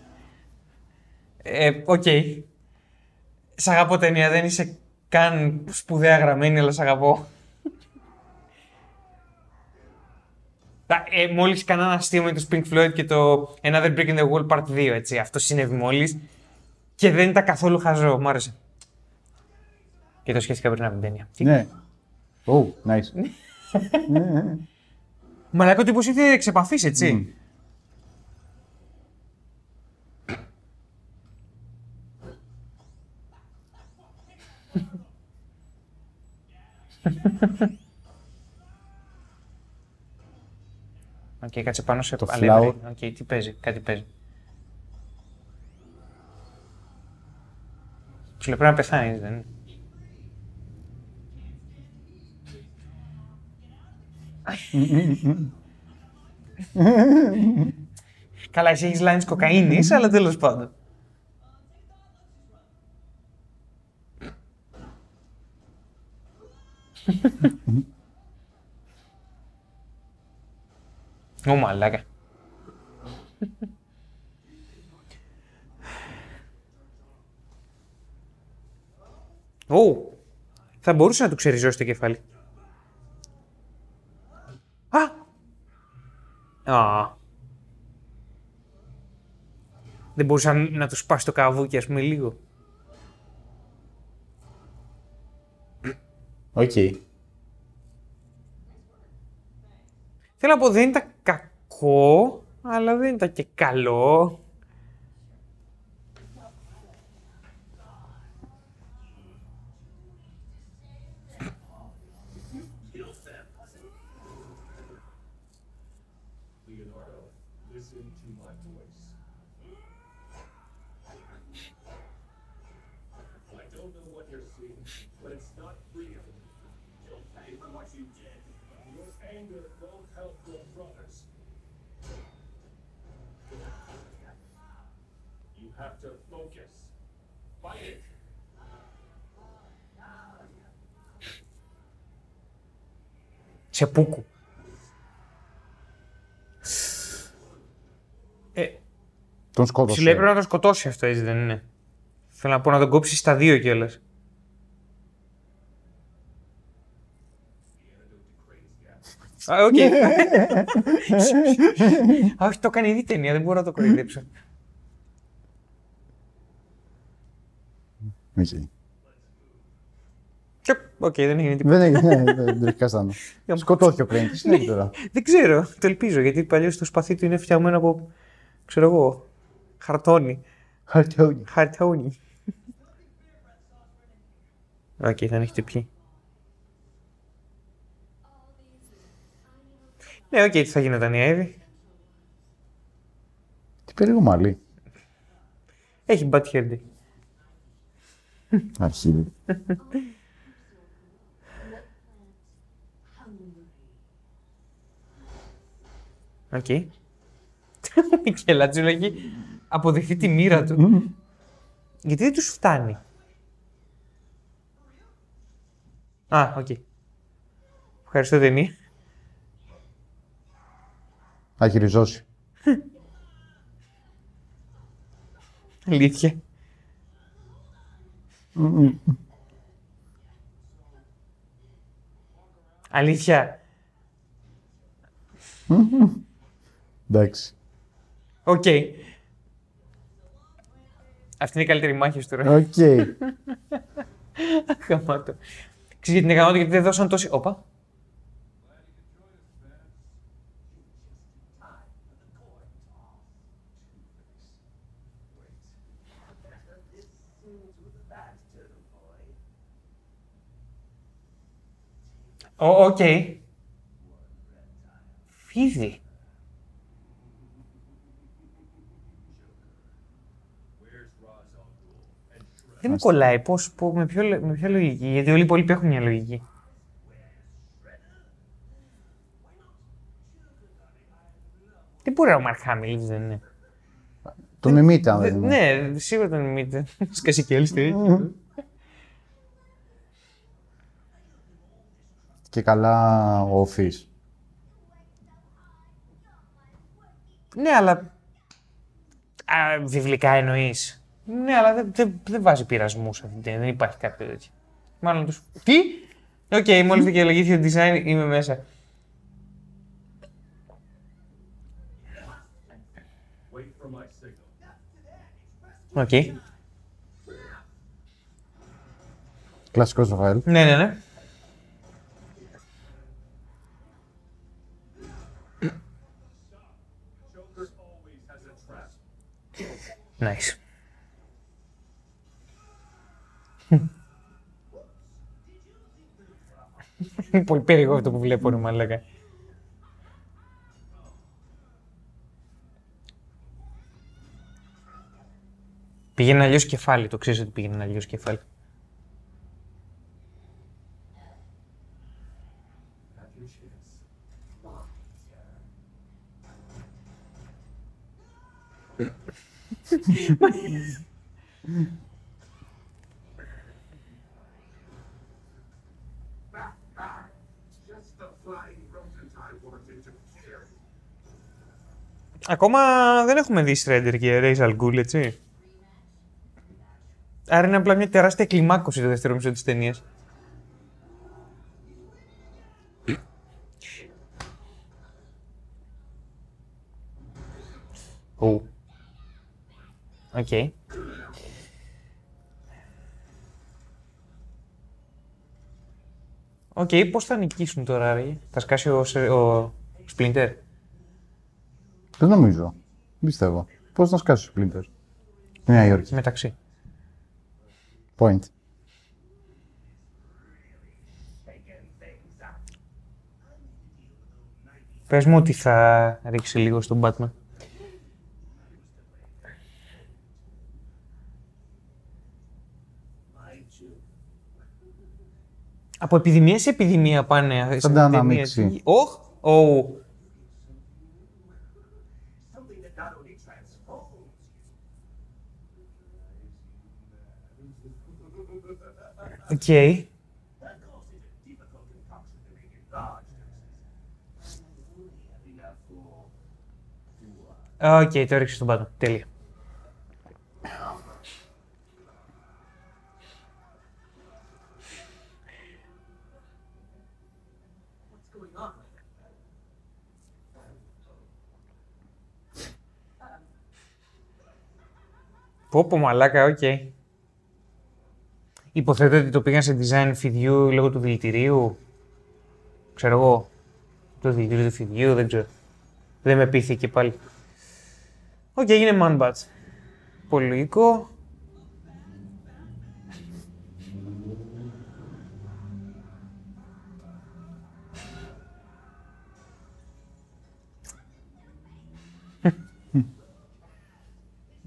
Ε, οκ. Σ' αγαπώ ταινία, δεν είσαι καν σπουδαία γραμμένη, αλλά σ' αγαπώ. Ε, μόλις κανένα ένα αστείο με τους Pink Floyd και το Another Brick in the Wall Part 2, έτσι. Αυτό συνέβη μόλις. Και δεν ήταν καθόλου χαζό, μου άρεσε. Και το σχέστηκα πριν από την ταινία. Τι- Ναι. Oh, nice. Μαλάκα ο τύπος ήρθε εξ επαφής, έτσι. Οκ, κάτσε πάνω σε Το αλεύρι. flour. Οκ, τι παίζει, κάτι παίζει. Σου λέει πρέπει να πεθάνεις, δεν είναι. Καλά, εσύ έχεις lines κοκαίνης, αλλά τέλος πάντων. Ω, μαλάκα. Ω, θα μπορούσε να του ξεριζώσει το κεφάλι. Α! Α. Δεν μπορούσε να, να του σπάσει το καβούκι, ας πούμε, λίγο. Οκ. Θέλω να πω, δεν ήταν κακό, αλλά δεν ήταν και καλό. σεπούκου. Ε, τον σκότωσε. Σου λέει πρέπει να τον σκοτώσει αυτό, έτσι δεν είναι. Θέλω να πω να τον κόψεις στα δύο κιόλας. Α, οκ. Όχι, το κάνει ήδη ταινία, δεν μπορώ να το κοροϊδέψω. Okay. Τσοπ, Οκ, δεν έγινε τίποτα. Δεν έγινε, ναι, δεν δεν έχει καστάνο. Σκοτώθηκε ο Κρέιν. Τι συνέβη τώρα; Δεν ξέρω, το ελπίζω, γιατί παλιώς το σπαθί του είναι φτιαγμένο από, ξέρω εγώ, χαρτόνι. Χαρτιόνι. Χαρτόνι. Οκ, δεν έχετε πιει. Ναι, οκ, τι θα γινόταν η Εύη; Τι περίεργο μαλλί. Έχει bad hair day. Αρχίδι. Οκ. Ο Μικελάτζο έχει αποδεχτεί τη μοίρα του. Γιατί δεν τους φτάνει. Α, οκ. Ευχαριστώ ταινία. Θα έχει ριζώσει. Αλήθεια. Αλήθεια. Εντάξει. Οκ. Αυτή είναι η καλύτερη μάχη του ρε. Οκ. Γαμάτο. Ξέρεις γιατί είναι γαμάτο, γιατί δεν δώσαν τόση... Όπα. Ω, οκ. Φίδι. Δεν μου κολλάει. Πώς, πώς, με, ποιο, με ποια λογική; Γιατί όλοι οι υπόλοιποι έχουν μια λογική. Δεν μπορεί να είναι ο Μαρκ Χάμιλ, έτσι δεν είναι. Το μιμείτε αν Δε- δεν είναι. ναι, σίγουρα τον μιμείτε. Σκάσε και άλλη Και καλά όφις. Ναι, αλλά. Α, βιβλικά εννοείς. Ναι, αλλά δεν, δεν, δεν βάζει πειρασμούς σε αυτήν την ταινία. Δεν υπάρχει κάποιο τέτοιο. Μάλλον του. Τι! Οκ, μόλις δικαιολογήθηκε το design, είμαι μέσα. Wait for my signal. OK. Κλασικός Ραφαέλ. Ναι, ναι, ναι. Joker always has a trap. Nice. Είναι πολύ περίεργο αυτό που βλέπω, ρε μαλάκα. Πήγαινε αλλιώς κεφάλι, το ξέρεις ότι πήγαινε αλλιώς κεφάλι. Ακόμα δεν έχουμε δει Shredder και Ra's al Ghul, έτσι. Άρα είναι απλά μια τεράστια κλιμάκωση το δεύτερο μισό της ταινίας. Ου. OK. OK, πώς θα νικήσουν τώρα, ρε; Θα σκάσει ο, Σε- ο Splinter; Δεν νομίζω. Δεν πιστεύω. Πώς να σκάσεις ο Splinter. Στη Νέα Υόρκη. Μεταξύ. Point. Πες μου ότι θα ρίξει λίγο στον Batman. Από επιδημία σε επιδημία πάνε. σε τα ταινίες. αναμίξει. Οχ! Ου. Have enough for Οκ, το έριξε στον πάτο. Τέλεια. What's going on? Πω πω μαλάκα, οκ. Υποθέτω ότι το πήγαν σε design φιδιού λόγω του δηλητηρίου; Ξέρω εγώ. Το δηλητήριο του φιδιού, δεν ξέρω. Δεν με πείθει και πάλι. Οκ, έγινε man bat. Πολύ λογικό.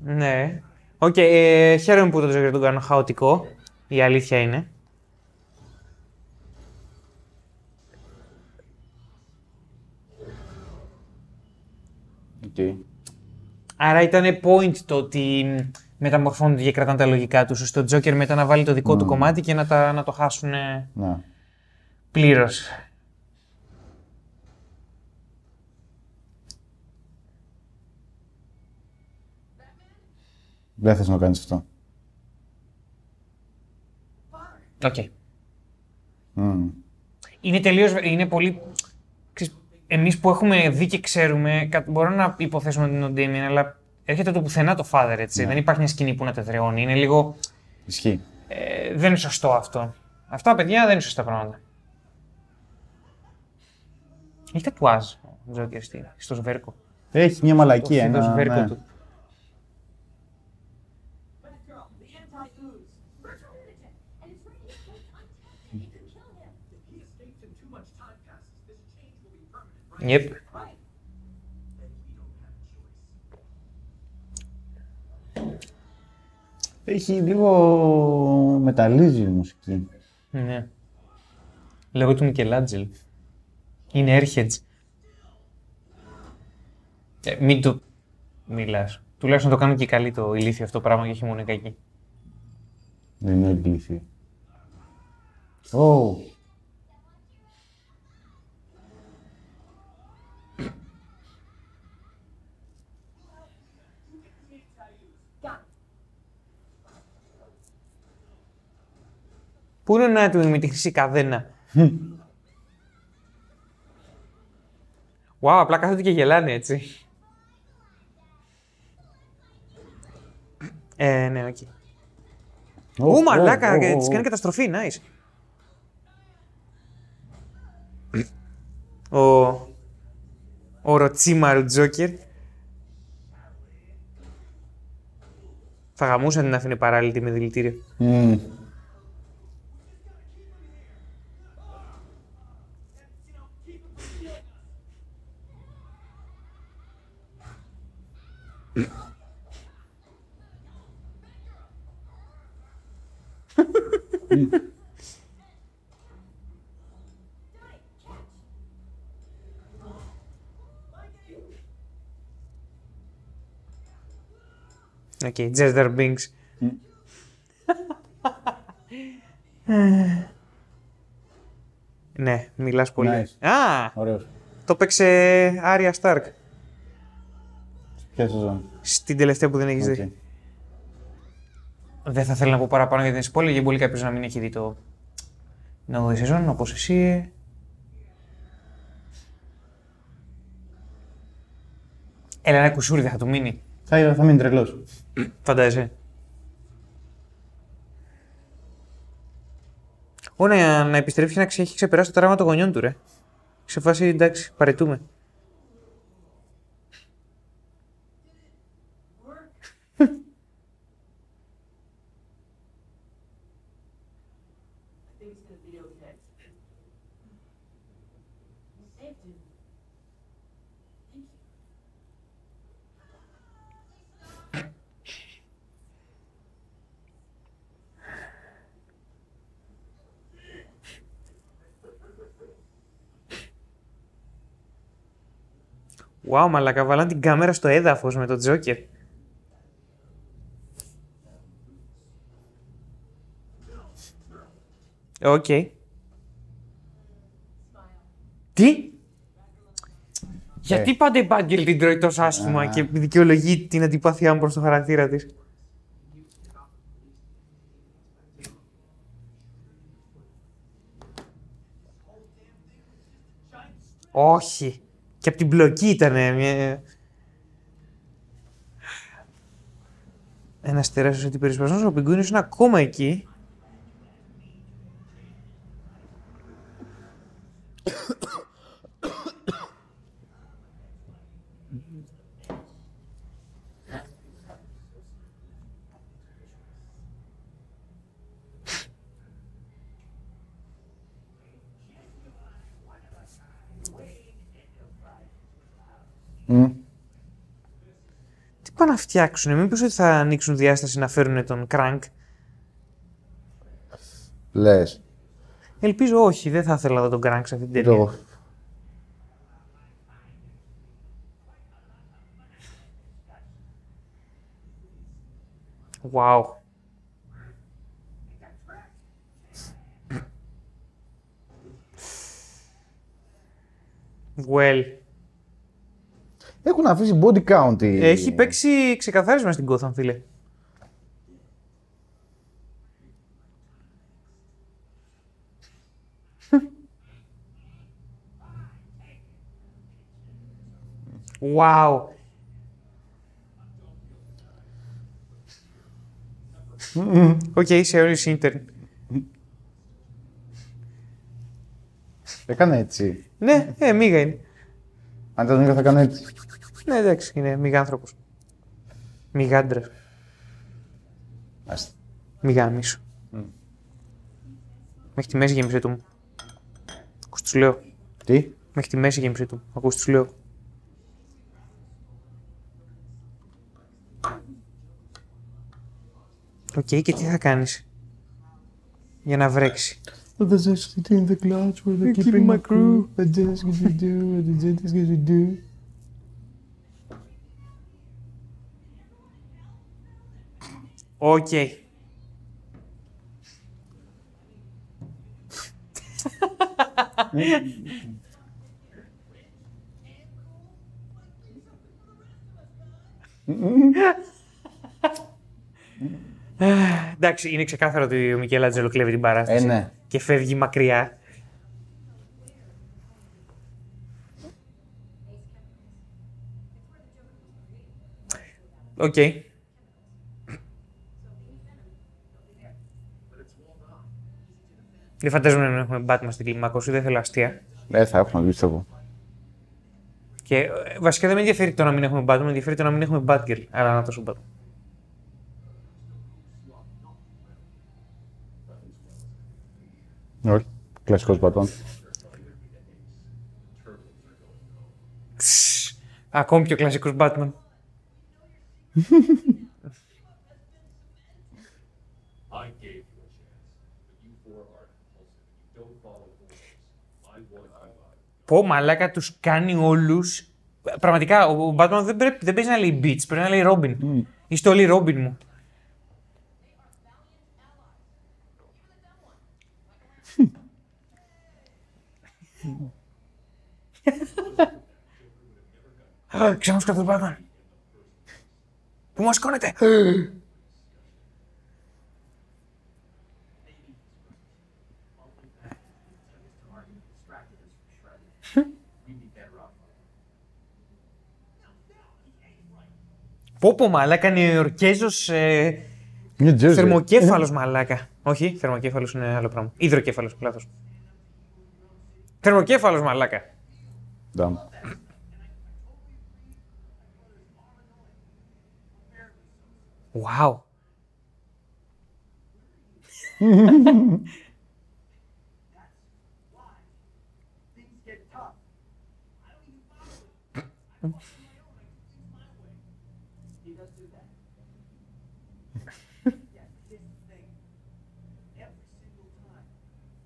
Ναι. Οκ, ε, χαίρομαι που το Joker τον κάνω χαοτικό. Η αλήθεια είναι. Okay. Άρα ήταν point το ότι μεταμορφώνονται και κρατάνε τα λογικά τους. Στο Joker μετά να βάλει το δικό του κομμάτι και να, τα, να το χάσουν Ναι. πλήρως. Δεν θες να το κάνεις αυτό. Οκ. Μμμ. Είναι τελείως, είναι πολύ... ξέρεις, Εμείς που έχουμε δει και ξέρουμε, κα- μπορώ να υποθέσουμε ότι είναι ο Ντέμιεν, αλλά έρχεται απ' το πουθενά το father, έτσι. Δεν υπάρχει μια σκηνή που να το εδραιώνει. Είναι λίγο... Ισχύει. Ε, δεν είναι σωστό αυτό. Αυτά, παιδιά, δεν είναι σωστά πράγματα. Έχει τατουάζ ο Τζόκερ στη- στο σβέρκο. Έχει μια μαλακία. Το Ένα, σβέρκο ναι. του. Yep. Right. Then we don't have a choice. Έχει λίγο μεταλλίζει η μουσική. Ναι. Λόγω του Μικελάντζελ. Είναι Airheads. Ε, μην το μιλάς. Τουλάχιστον το κάνουν και καλή το ηλίθιο αυτό πράγμα και όχι μόνο η κακή. Δεν είναι εγκλήθη. Ω. Πού είναι ο Nightwing με τη χρυσή καδένα; Wow, απλά κάθονται και γελάνε έτσι. Ε, ναι, οκ. Ου, μαλάκα, και της κάνει καταστροφή, nice. Ο... Οροτσιμάρου Τζόκερ. Θα γαμούσε αν την άφηνε παράλληλη με δηλητήριο. Μμμ. OK, okay, Jar Jar Binks. ναι, μιλάς πολύ. Nice. Α, Ωραίος. το 'παιξε Άρια Σταρκ Ποια σεζόν; στην τελευταία που δεν έχεις Οκ. δει. Δεν θα θέλω να πω παραπάνω για την spoiler, γιατί μπορεί κάποιος να μην έχει δει το την 8η σεζόν, όπως εσύ. Έλα, ένα κουσούρι δεν θα του μείνει. Θα, θα μείνει τρελός. Φαντάζεσαι. Ω, να, να επιστρέψει να ξε- έχει ξεπεράσει το τραύμα των γονιών του, ρε. Σε φάση, εντάξει, παρετούμε. I think it's gonna be okay. You saved him. Thank you. Wow, μαλακα, βάλαν την κάμερα στο έδαφος με τον Τζόκερ. Οκ. Τι; Γιατί πάντα η Batgirl την τρώει τόσο άσχημα και δικαιολογεί την αντιπάθειά μου προς το χαρακτήρα της. Όχι. Και από την μπλοκή ήταν μια... Ένα τεράστιο αντιπερισπασμό. Ο Πιγκούνιος είναι ακόμα εκεί. Μμ. Τι πάνε να φτιάξουν, μήπως ότι θα ανοίξουν διάσταση να φέρουν τον Crank; Λες. Ελπίζω όχι, δεν θα ήθελα να δω τον Crank σε αυτή την ταινία. Το... Wow. Well. Έχουν αφήσει body count. οι- Έχει παίξει ξεκαθάρισμα στην Gotham, φίλε. Wow. OK, σε όλη intern. Έκανε έτσι. Ναι, ε, μίγα είναι. Αν ήταν ίδιο θα έκανε έτσι. Ναι, εντάξει, είναι μηγάνθρωπος. Μηγάντρας. Άστε. Μηγάμισο. Μέχρι τη μέση γέμισε του μου. Ακούς τους λέω; Τι; Μέχρι τη μέση γέμισε του. Ακούς τους λέω; Οκ, και τι θα κάνεις για να βρέξει; The just in the clouds where They're keeping my crew. The just gonna do, the just gonna do. Οκ. Εντάξει, είναι ξεκάθαρο ότι ο Μικέλαντζελο κλέβει την παράσταση Ε, ναι. Και φεύγει μακριά. Οκ. Δεν φαντάζομαι να έχουμε Batman στην κλιμάκωση, δεν θέλω αστεία. Ε, θα έχουμε, πιστεύω. Και ε, βασικά δεν με ενδιαφέρει το να μην έχουμε Batman, με ενδιαφέρει το να μην έχουμε Batgirl. Αλλά να τόσο Batman. Follow the rules. I want you out. Πω μαλάκα τους κάνει όλους. Πραγματικά, ο ο Batman δεν, πρέπει, δεν παίζει να λέει Beats, πρέπει να λέει Robin. Η στολή Robin μου. Ξέχασα κατά τον Batman. Πού μας σηκώνετε. Πω πω μαλάκα είναι Ορκέζος ε, New Jersey. θερμοκέφαλος μαλάκα. Όχι, θερμοκέφαλος είναι άλλο πράγμα. Υδροκέφαλος, λάθος. Θερμοκέφαλος μαλάκα. Damn. Wow. Things get tough. He does do that. yeah, here's the thing. Every single time,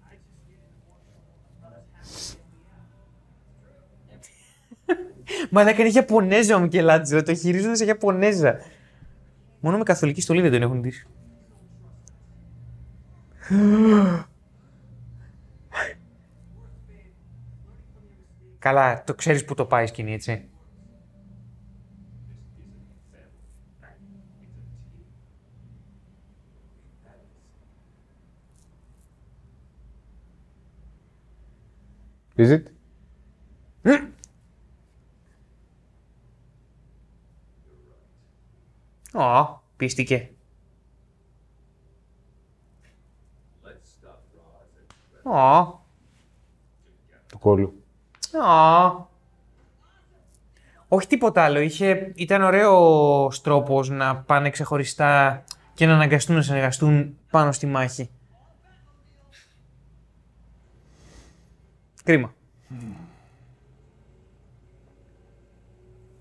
I just get emotional. My brothers have to get me out. Μαλάκα είναι Ιαπωνέζα ο Μικελάντζελο, το χειρίζονται σε Ιαπωνέζα. Μόνο με καθολική στολή δεν τον έχουν ντύσει. Καλά, το ξέρεις που το πάει η σκηνή, έτσι. Is it? Ω, πίστηκε. Ω, Του κόλλου. ω. Όχι τίποτα άλλο. Είχε, ήταν ωραίος τρόπος να πάνε ξεχωριστά και να αναγκαστούν να συνεργαστούν πάνω στη μάχη. Κρίμα.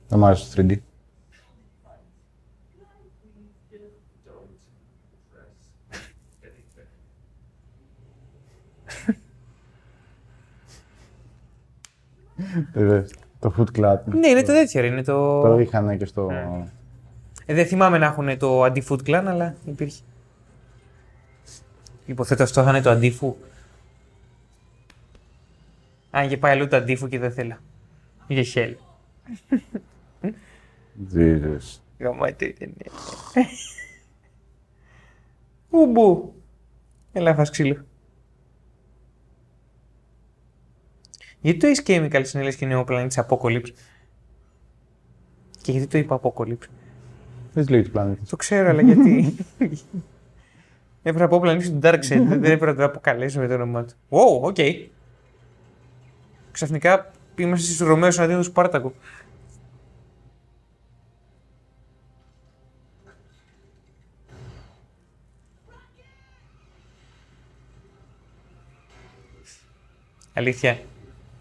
Δεν μου άρεσε το 3D. Το Foot Club. Ναι, είναι το τέτοιο, ρε, είναι το... Το είχαν και στο. Ε, δεν θυμάμαι να έχουν το αντίφουτ κλάν, αλλά υπήρχε. Υποθέτω αυτό θα είναι το αντίφου. Αν είχε πάει αλλού το αντίφου και δεν θέλω. Για χέλ. Jesus. Γαμάτι η ταινία. Ουμπου. Έλα, φας ξύλο. Γιατί το Ace Chemicals συνέλες και είναι ο πλανήτης Apokolips. Και γιατί το είπα Apokolips; Δεν σου λέει του πλανήτη. Το ξέρω, αλλά γιατί; έπρεπε να πω πλανήτη του Darkseid. δεν έπρεπε να το αποκαλέσω με το όνομά του. Wow, οκ. Ξαφνικά είμαστε στους Ρωμαίους εναντίον του Σπάρτακου. Αλήθεια.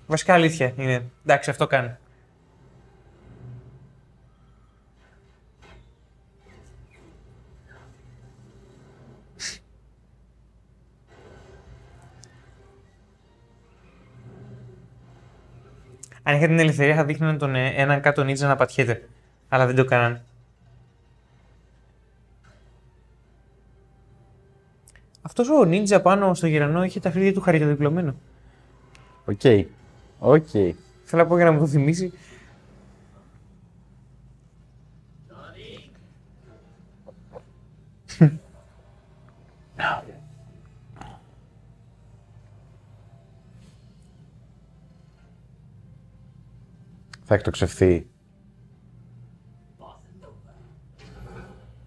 Βασικά αλήθεια είναι. Εντάξει, αυτό κάνει. Αν είχα την ελευθερία θα δείχνουν τον ε, έναν κάτω νίτζα να πατιέται. Αλλά δεν το κάνανε. Αυτός ο νίντζα πάνω στο γερανό είχε τα φρύδια του χαριτοδιπλωμένο. Οκ. Οκ. Θέλω να πω για να μου το θυμίσει. Θα εκτοξευθεί.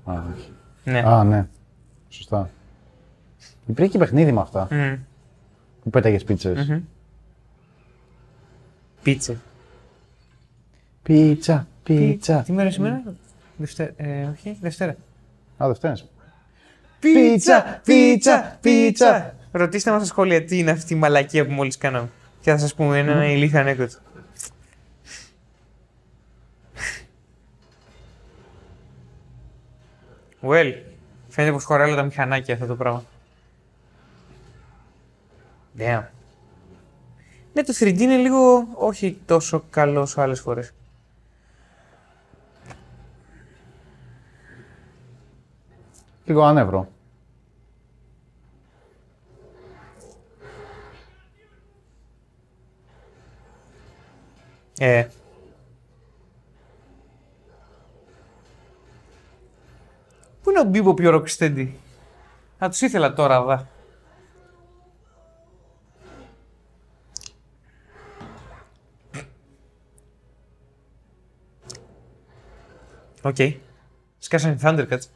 Α, όχι. Ναι. Α, ναι. Σωστά. Υπήρχε και παιχνίδι με αυτά. Μμ. Που πέταγες πίτσες. Μμμ. Πίτσε. Πίτσα, πίτσα. Τι μέρα είναι σήμερα; Δευτέρα. Ε, όχι, Δευτέρα. Α, Δευτέρες. Πίτσα, πίτσα, πίτσα. Ρωτήστε μας στα σχόλια τι είναι αυτή η μαλακία που μόλις κάναμε. Και θα σας πούμε ένα ηλίθιο ανέκδοτο. Well, φαίνεται πως χωράει όλα τα μηχανάκια αυτό το πράγμα. Damn. Ναι, το 3D είναι λίγο όχι τόσο καλό όσο άλλες φορές. Λίγο ανεύρο. Ε. Πού είναι ο Μπίμπο πιο ροκστέντι. Θα τους ήθελα τώρα, δα. Οκ. Σκάσανε οι Thundercats.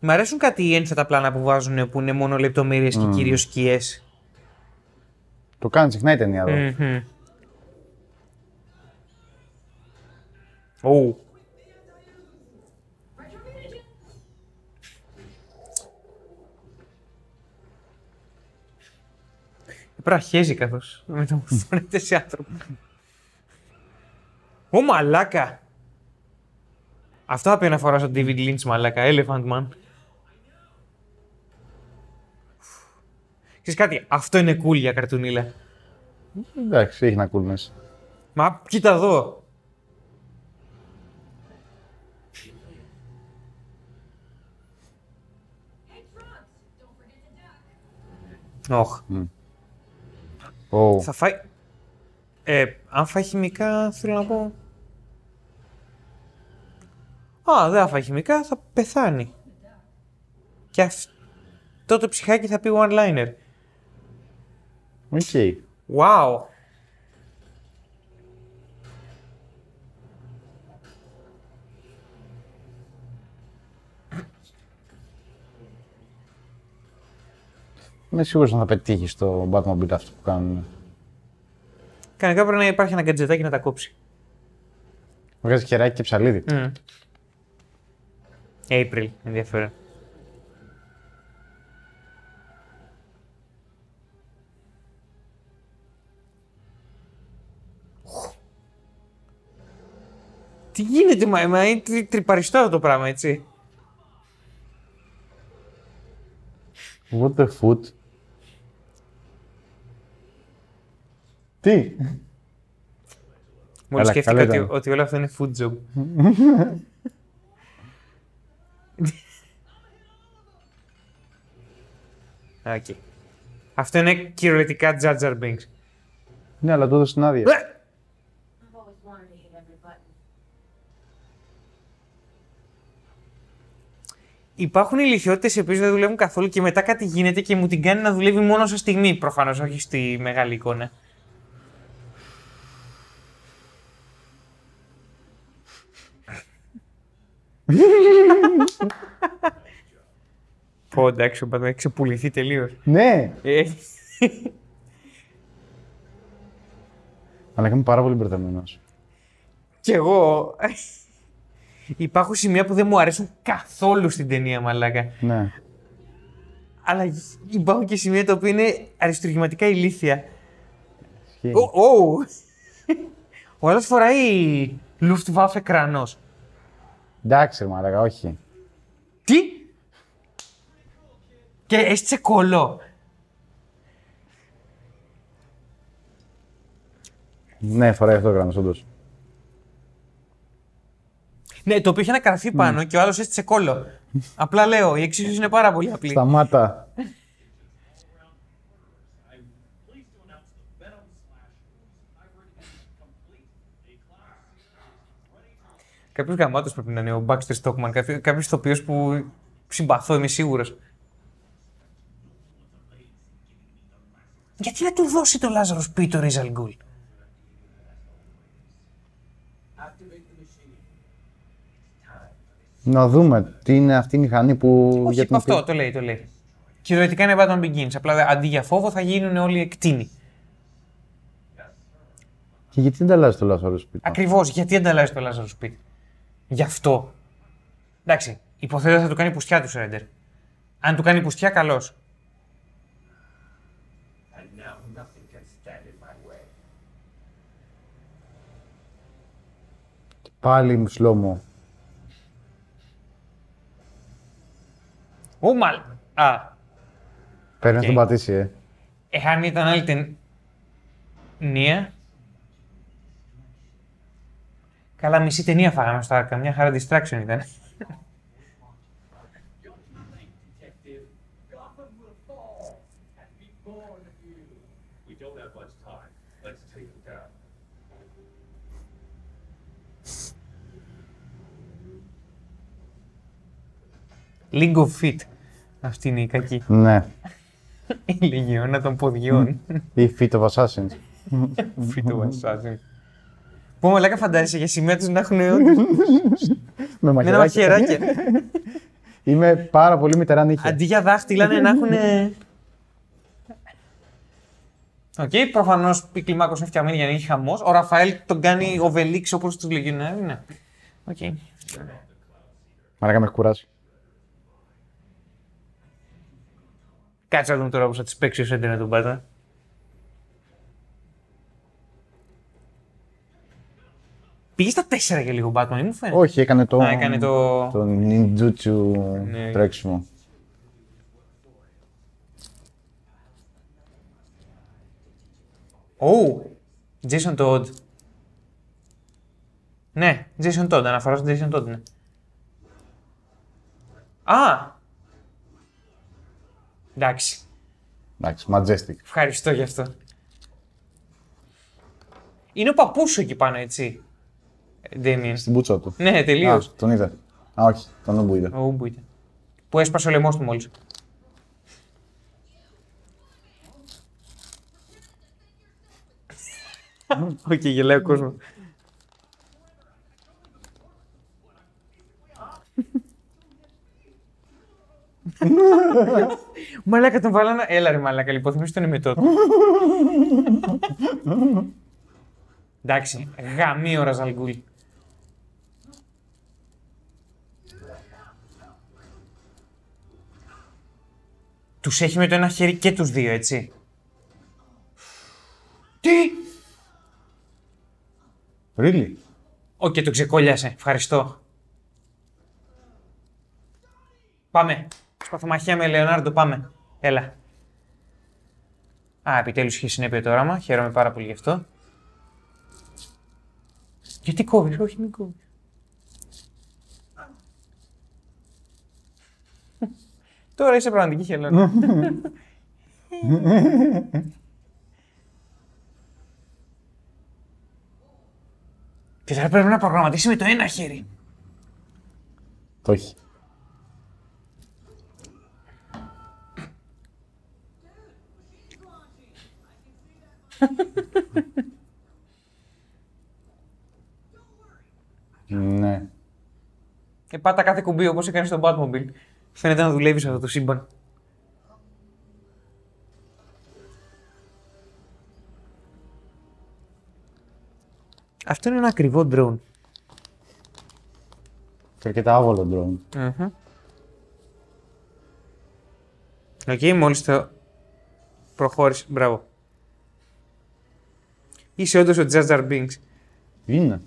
Μ' αρέσουν κάτι οι ένθετα πλάνα που βάζουν που είναι μόνο λεπτομέρειες και κυρίως σκιές. Το κάνει συχνά η ταινία εδώ. Μμμ. Ου. Πρέπει να χέζει καθώς μεταμορφώνεται σε άνθρωπο. Ω μαλάκα! Αυτό θα πει να φοράς τον David Lynch μαλάκα, Elephant Man. Ξέρεις κάτι, αυτό είναι cool για καρτουνίλα. Εντάξει, έχει να coolness. Μα κοίτα εδώ. Όχ. Μμ. Ω. Θα φάει. Ε, αν φάει χημικά, θέλω να πω. Α, δεν θα φάει χημικά, θα πεθάνει. Και αυτό το ψυχάκι θα πει one-liner. Οκ. Wow. Είμαι σίγουρος να θα πετύχεις στο Batmobile αυτό που κάνουν. Κανονικά πρέπει να υπάρχει ένα γκατζετάκι να τα κόψει. Βγάζει χεράκι και ψαλίδι. Mm. April, ενδιαφέρον. Τι γίνεται, μα, μα είναι τρι, τριπαριστό αυτό το πράγμα, έτσι. What the foot; Τι; Μόλις Έλα, σκέφτηκα καλό ότι, ήταν. ότι όλο αυτό είναι foot job. Οκ. Αυτό είναι κυριολεκτικά Jar Jar Binks. Ναι, αλλά του έδωσε την άδεια. I've always wanted to hit every button. Υπάρχουν ηλικιότητες οι οποίες δεν δουλεύουν καθόλου και μετά κάτι γίνεται και μου την κάνει να δουλεύει μόνο σε στιγμή. Προφανώς, όχι στη μεγάλη εικόνα. Πω εντάξει, ο Μπατman έχει ξεπουληθεί τελείως. Ναι. Ε, Αλλά είμαι πάρα πολύ μπερδεμένος. Κι εγώ. Υπάρχουν σημεία που δεν μου αρέσουν καθόλου στην ταινία, μαλάκα. Ναι. Αλλά υπάρχουν και σημεία τα οποία είναι αριστουργηματικά ηλίθια. Ισχύει. Ω, ω. Ο άλλος φοράει Luftwaffe κρανός. Εντάξει, ρε μαλάκα, όχι. Τι; Και έστησε κολό. Ναι, φοράει αυτό ο γράμμα, όντως. Ναι, το οποίο είχε ένα καρφί πάνω και ο άλλος έστησε κόλλο. Απλά λέω, η εξίσωση είναι πάρα πολύ απλή. Σταμάτα. I'm pleased to announce the Venom slash hybrid is complete. A class is ready to Κάποιος γαμάτος πρέπει να είναι ο Baxter Stockman. Κάποιος ηθοποιός που συμπαθώ, είμαι σίγουρος. Γιατί να του δώσει το Λάζαρος Πι το Ρίζαλ Γκουλ. Να δούμε τι είναι αυτή η μηχανή που. Όχι, για την αυτό οποία- το λέει, το λέει. Κυριολεκτικά είναι Batman Begins. Απλά αντί για φόβο θα γίνουν όλοι εκτίνοι. Και γιατί δεν τα αλλάζει το Λάσαρο σπίτι. Ακριβώς. Γιατί ανταλλάσσει το Λάζαρος σπίτι. Γι' αυτό. Εντάξει, υποθέτω ότι θα του κάνει πουστιά του Σρέντερ. Αν του κάνει πουστιά, καλώ. And now nothing can stand in my way. Πάλι slo-mo. Ω, μαλ. Α, Παίρνεις Οκ. να τον πατήσει, ε. εάν ήταν άλλη ταινία. Καλά, μισή ταινία φάγαμε στο Arkham. Μια χαρά distraction ήταν. Detective, Gotham will fall and be born anew. We don't have much time. Let's take it down. League of Feet. Αυτή είναι η κακή. Ναι. Η λεγιώνα των ποδιών. Ή Feet of Assassins. Feet of Assassin. Πω μαλάκα φαντάζεσαι για σημαία τους να έχουν Με με ένα μαχαιράκια. μαχαιράκια. Είμαι πάρα πολύ μητερά νύχια. Αντί για δάχτυλα ναι, να έχουν. Οκ, προφανώς η κλιμάκωση είναι φτιαγμένη για να έχει χαμός. Ο Ραφαέλ τον κάνει ο Βελίξ όπως τους λεγιονέρου. Ναι. Οκ. Μαλάκα με έχει κουράσει. Κάτσε να δούμε τώρα πώς θα τη παίξει ο Σέντερ να τον πάτα. Πήγε στα 4 για λίγο Batman, ή μου φαίνεται. Όχι, έκανε το. Α, έκανε το- Το ninjutsu Ναι. τρέξιμο. Ω! Jason Todd. Ναι, Jason Todd, αναφοράς στον Jason Todd, ναι. Α! Εντάξει, Εντάξει, majestic. ευχαριστώ γι' αυτό. Είναι ο παππούς σου εκεί πάνω, έτσι. Ε, Ντέμιεν. Στην πούτσα του. Ναι, τελείως. Α, τον είδε. Α, όχι, τον Ούμπου είδε. Ο Ούμπου ήταν. Που έσπασε το λαιμό του μόλις. Οκ, γελάει ο κόσμος. μαλάκα τον βάλανε. Έλα ρε μαλάκα, λοιπόν, θυμίσου τον εμετό του. Εντάξει, γαμεί ο Ραζαλγκούλ. Τους έχει με το ένα χέρι και τους δύο, έτσι. Τι! Really? Οκ, το ξεκώλιασε. Ευχαριστώ. Πάμε. Σπαθομαχία με Λεωνάρντο, πάμε. Έλα. Α, επιτέλους είχε συνέπεια το όραμα. Χαίρομαι πάρα πολύ γι' αυτό. Γιατί κόβεις, όχι μην κόβεις. Τώρα είσαι πραγματική χελώνα. Και τώρα πρέπει να προγραμματίσει με το ένα χέρι. Το έχει. Ναι. Ε, πάτα κάθε κουμπί όπως έκανε στο Batmobile. Φαίνεται να δουλεύεις σε αυτό το σύμπαν. Αυτό είναι ένα ακριβό drone. Και αρκετά άβολο drone. Οκ, okay, μόλις το προχώρησε. Μπράβο. Είσαι όντως ο Jar Jar Binks. Είναι.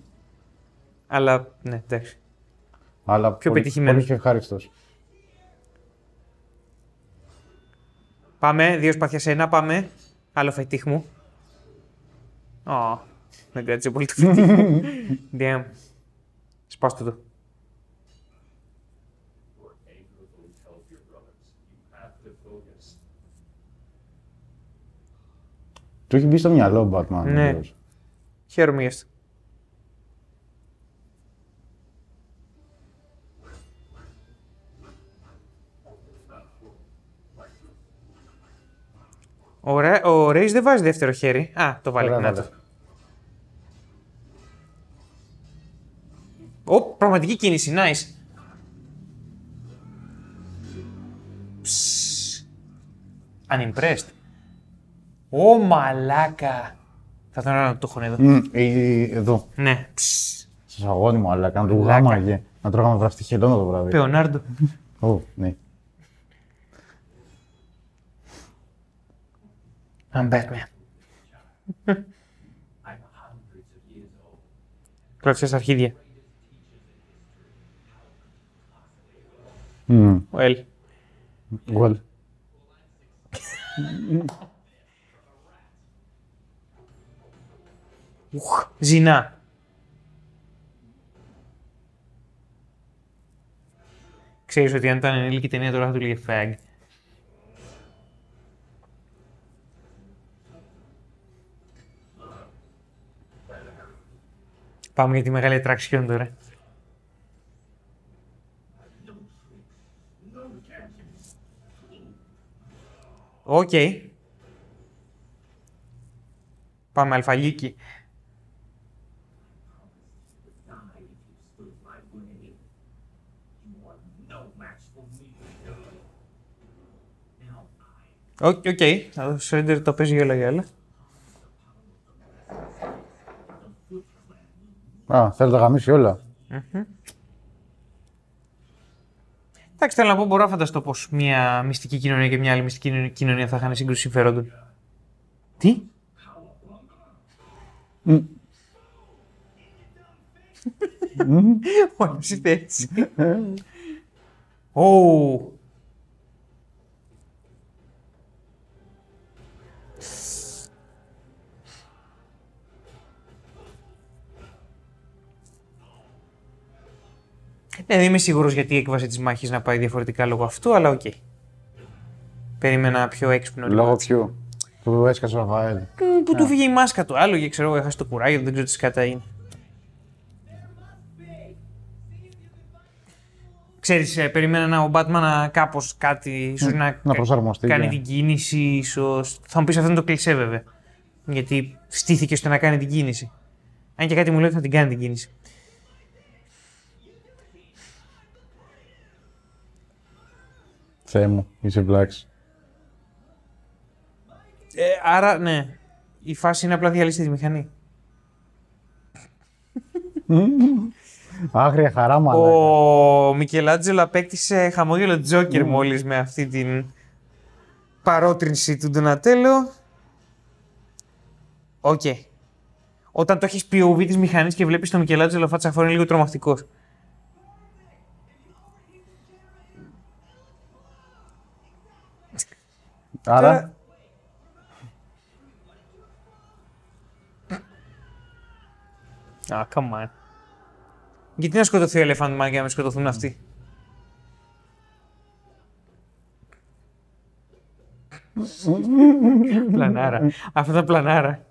Αλλά, ναι, εντάξει. Αλλά Πιο πολύ, πετυχημένος. Πολύ πιο ευχάριστος. Πάμε, δύο σπαθιά σε ένα, πάμε. Άλλο φετίχ μου. Ω, δεν κράτησε πολύ το φετίχ. Damn. Σπάστε το. Του έχει μπει στο μυαλό ο Batman. Ναι. βεβαίως. Χαίρομαι γι' αυτό. Ωραία, ο Ρέις δεν βάζει δεύτερο χέρι. Α, το βάλει. Ωραία, Να βάλε. το. Ω, πραγματική κίνηση, nice. Ψ. Unimpressed. Ω, μαλάκα. Θα τον να το έχουν εδώ. Μμ, ε, εδώ. Ναι. Ψ. Σας αγώνι μου, αλλά να του Μαλάκα. γάμαγε. Να τρώγαμε βραστή χελώνα το βράδυ. Πεωνάρντο. Ω, ναι. I'm Batman. Κράτησε στα αρχίδια. Μμ, Ο Ελ. well. Ουχ, Ζηνά. Ξέρεις ότι αν ήταν ενήλικη ταινία τώρα θα του λέγε fag. Πάμε για τη μεγάλη ατραξιόν τώρα. Οκ. Πάμε αλφαλίκι. Οκ, οκ. Ο Σρέντερ το παίζει όλα για όλα. Α, θέλω να τα γαμίσει όλα. Εντάξει, θέλω να πω, μπορώ να φανταστώ πως μια μυστική κοινωνία και μια άλλη μυστική κοινωνία θα είχαν σύγκρουση συμφερόντων. Τι; Όλο είστε έτσι. Ω. Ναι, δεν είμαι σίγουρος γιατί η έκβαση της μάχης να πάει διαφορετικά λόγω αυτού, αλλά οκ. Περίμενα πιο έξυπνο. Λόγω λίγο. ποιου. Που έσκασε ο Ραφαέλ. Που, που του φύγε η μάσκα του. Άλλο και ξέρω εγώ, έχασε το κουράγιο, δεν ξέρω τι σκατά είναι. Ξέρεις, ε, περίμενα να ο Batman να κάπως κάτι, ίσως να, να προσαρμοστεί, κάνει ναι. την κίνηση, ίσως. Θα μου πεις αυτό είναι το κλισέ βέβαια. Γιατί στήθηκε ώστε να κάνει την κίνηση. Αν και κάτι μου λέει ότι θα την κάνει την κίνηση. Θεέ μου, είσαι βλάξ. Ε, άρα, ναι. Η φάση είναι απλά διαλύσει τη μηχανή. Άγρια χαρά, μάλλον. Ο Μικελάντζελο απέκτησε χαμόγελο Τζόκερ μόλις με αυτή την παρότρινση του Ντονατέλο. Οκ. Όταν το έχεις POV της μηχανής και βλέπεις τον Μικελάντζελο φάτσα φόρα είναι λίγο τρομακτικός. Άρα, Α, come on. Γιατί να σκοτωθεί ο Elephant Man για να μην σκοτωθούν αυτοί; πλανάρα. Αυτό ήταν πλανάρα.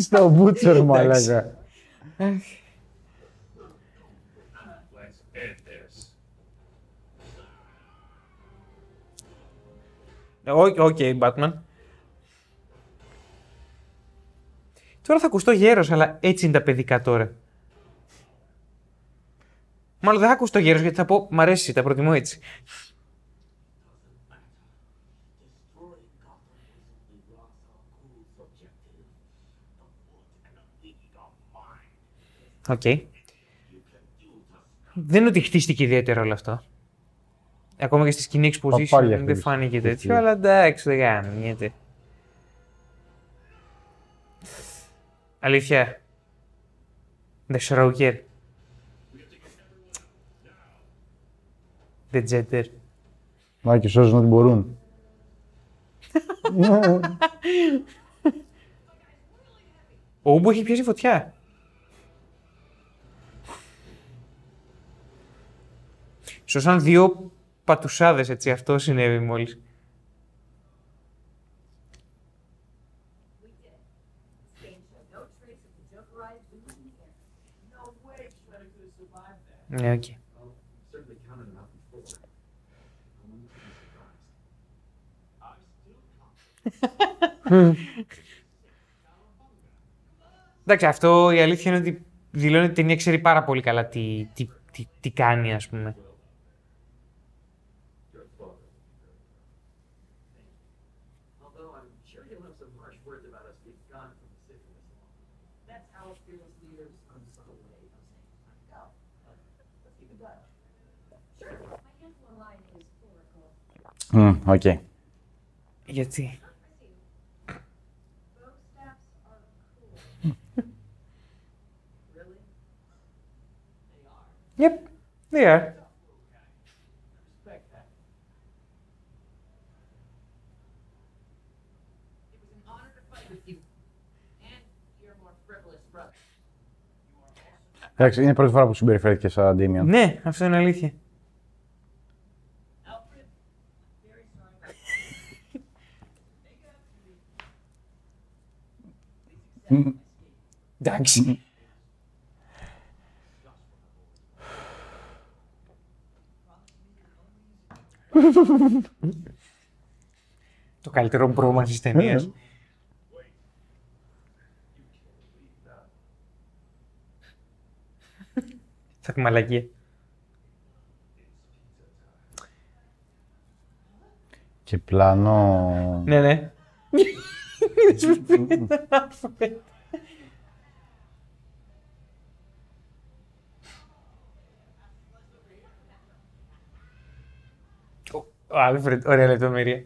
Στον Butcher, μαλάκα. Let's end this. Οκ, οκ, Batman. Τώρα θα ακουστώ γέρος, αλλά έτσι είναι τα παιδικά τώρα. Μάλλον δεν θα ακουστώ γέρος γιατί θα πω μ' αρέσει, τα προτιμώ έτσι. Οκ. Δεν είναι ότι χτίστηκε ιδιαίτερα όλο αυτό. Ακόμα και στη σκηνή exposition Παπάρια δεν χτίστηκε. φάνηκε τέτοιο, αλλά εντάξει, δεν γάμιεται. Αλήθεια. The Shroker. The Jetter. Μα και σώζουν ό,τι μπορούν. Ο Ούμπο έχει πιάσει φωτιά. Σώσαν δύο πατουσάδες έτσι, αυτό συνέβη μόλις. Be surprised. I'm still Εντάξει, αυτό η αλήθεια είναι ότι δηλώνει ότι η ταινία ξέρει πάρα πολύ καλά τι, τι, τι, τι κάνει, ας πούμε. You. And your more frivolous brother. Εντάξει, είναι η πρώτη φορά που συμπεριφέρθηκε σαν Ντίμιον. Ναι, αυτό είναι αλήθεια. Alfred, very sorry about Make it up to me. Please accept my escape. Εντάξει. Το καλύτερο πρόβλημα τη ταινία. Θα τη μαλακία. Και πλάνο. Ναι, ναι. Ο Άλφρεντ, ωραία λεπτομέρεια.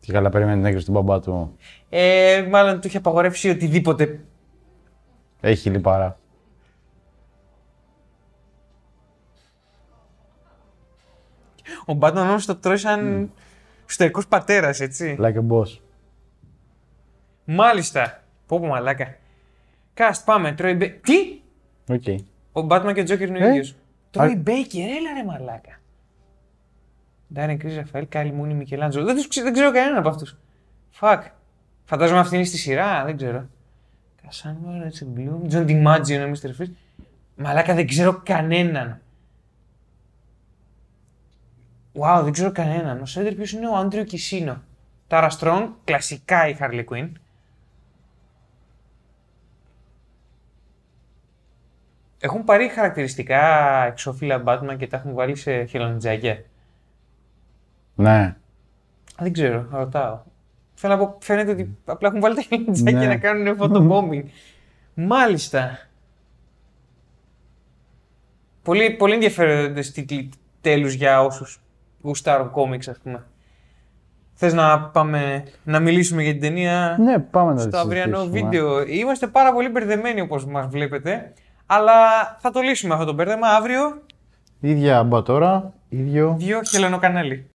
Και καλά περίμενε την έγκριση του μπαμπά του. Ε, μάλλον του είχε απαγορεύσει οτιδήποτε. Έχει λιπαρά. Ο Μπάτμαν όμως το τρώει σαν στοικός πατέρας, έτσι. Like a boss. Μάλιστα. Πω πω μαλάκα. Cast, πάμε. Troy Baker. Τι! Οκ. Ο Batman και ο Joker είναι ο Ε, ίδιος. α- Troy Baker, έλα ρε μαλάκα. Darren Criss Ραφαέλ, Kyle Mooney, Μικελάντζελο. Δεν, τους ξε- δεν ξέρω κανέναν από αυτούς. Fuck. Φαντάζομαι αυτή είναι στη σειρά, δεν ξέρω. Κασάνβα, Rachel Bloom, John DiMaggio, ο Mr. Freeze. Μαλάκα δεν ξέρω κανέναν. Wow, δεν ξέρω κανέναν. Ο Shredder ποιος είναι ο Andrew Kishino. Τάρα Στρόγκ, κλασικά η Harley Quinn. Έχουν πάρει χαρακτηριστικά εξώφυλλα Batman και τα έχουν βάλει σε χελονιτζάκια. Ναι. Δεν ξέρω, ρωτάω. Θέλω να πω, φαίνεται ότι απλά έχουν βάλει τα χελονιτζάκια Ναι. να κάνουν photobombing. Μάλιστα. Πολύ, πολύ ενδιαφέροντες τίτλοι τέλους για όσους γουστάρουν κόμιξ, ας πούμε. Θες να πάμε να μιλήσουμε για την ταινία Ναι, πάμε να στο τη αυριανό συζητήσουμε. βίντεο. Είμαστε πάρα πολύ μπερδεμένοι όπως μας βλέπετε, αλλά θα το λύσουμε αυτό το μπέρδεμα αύριο, Ίδια μπα τώρα, ίδιο. δύο χελωνό κανάλι.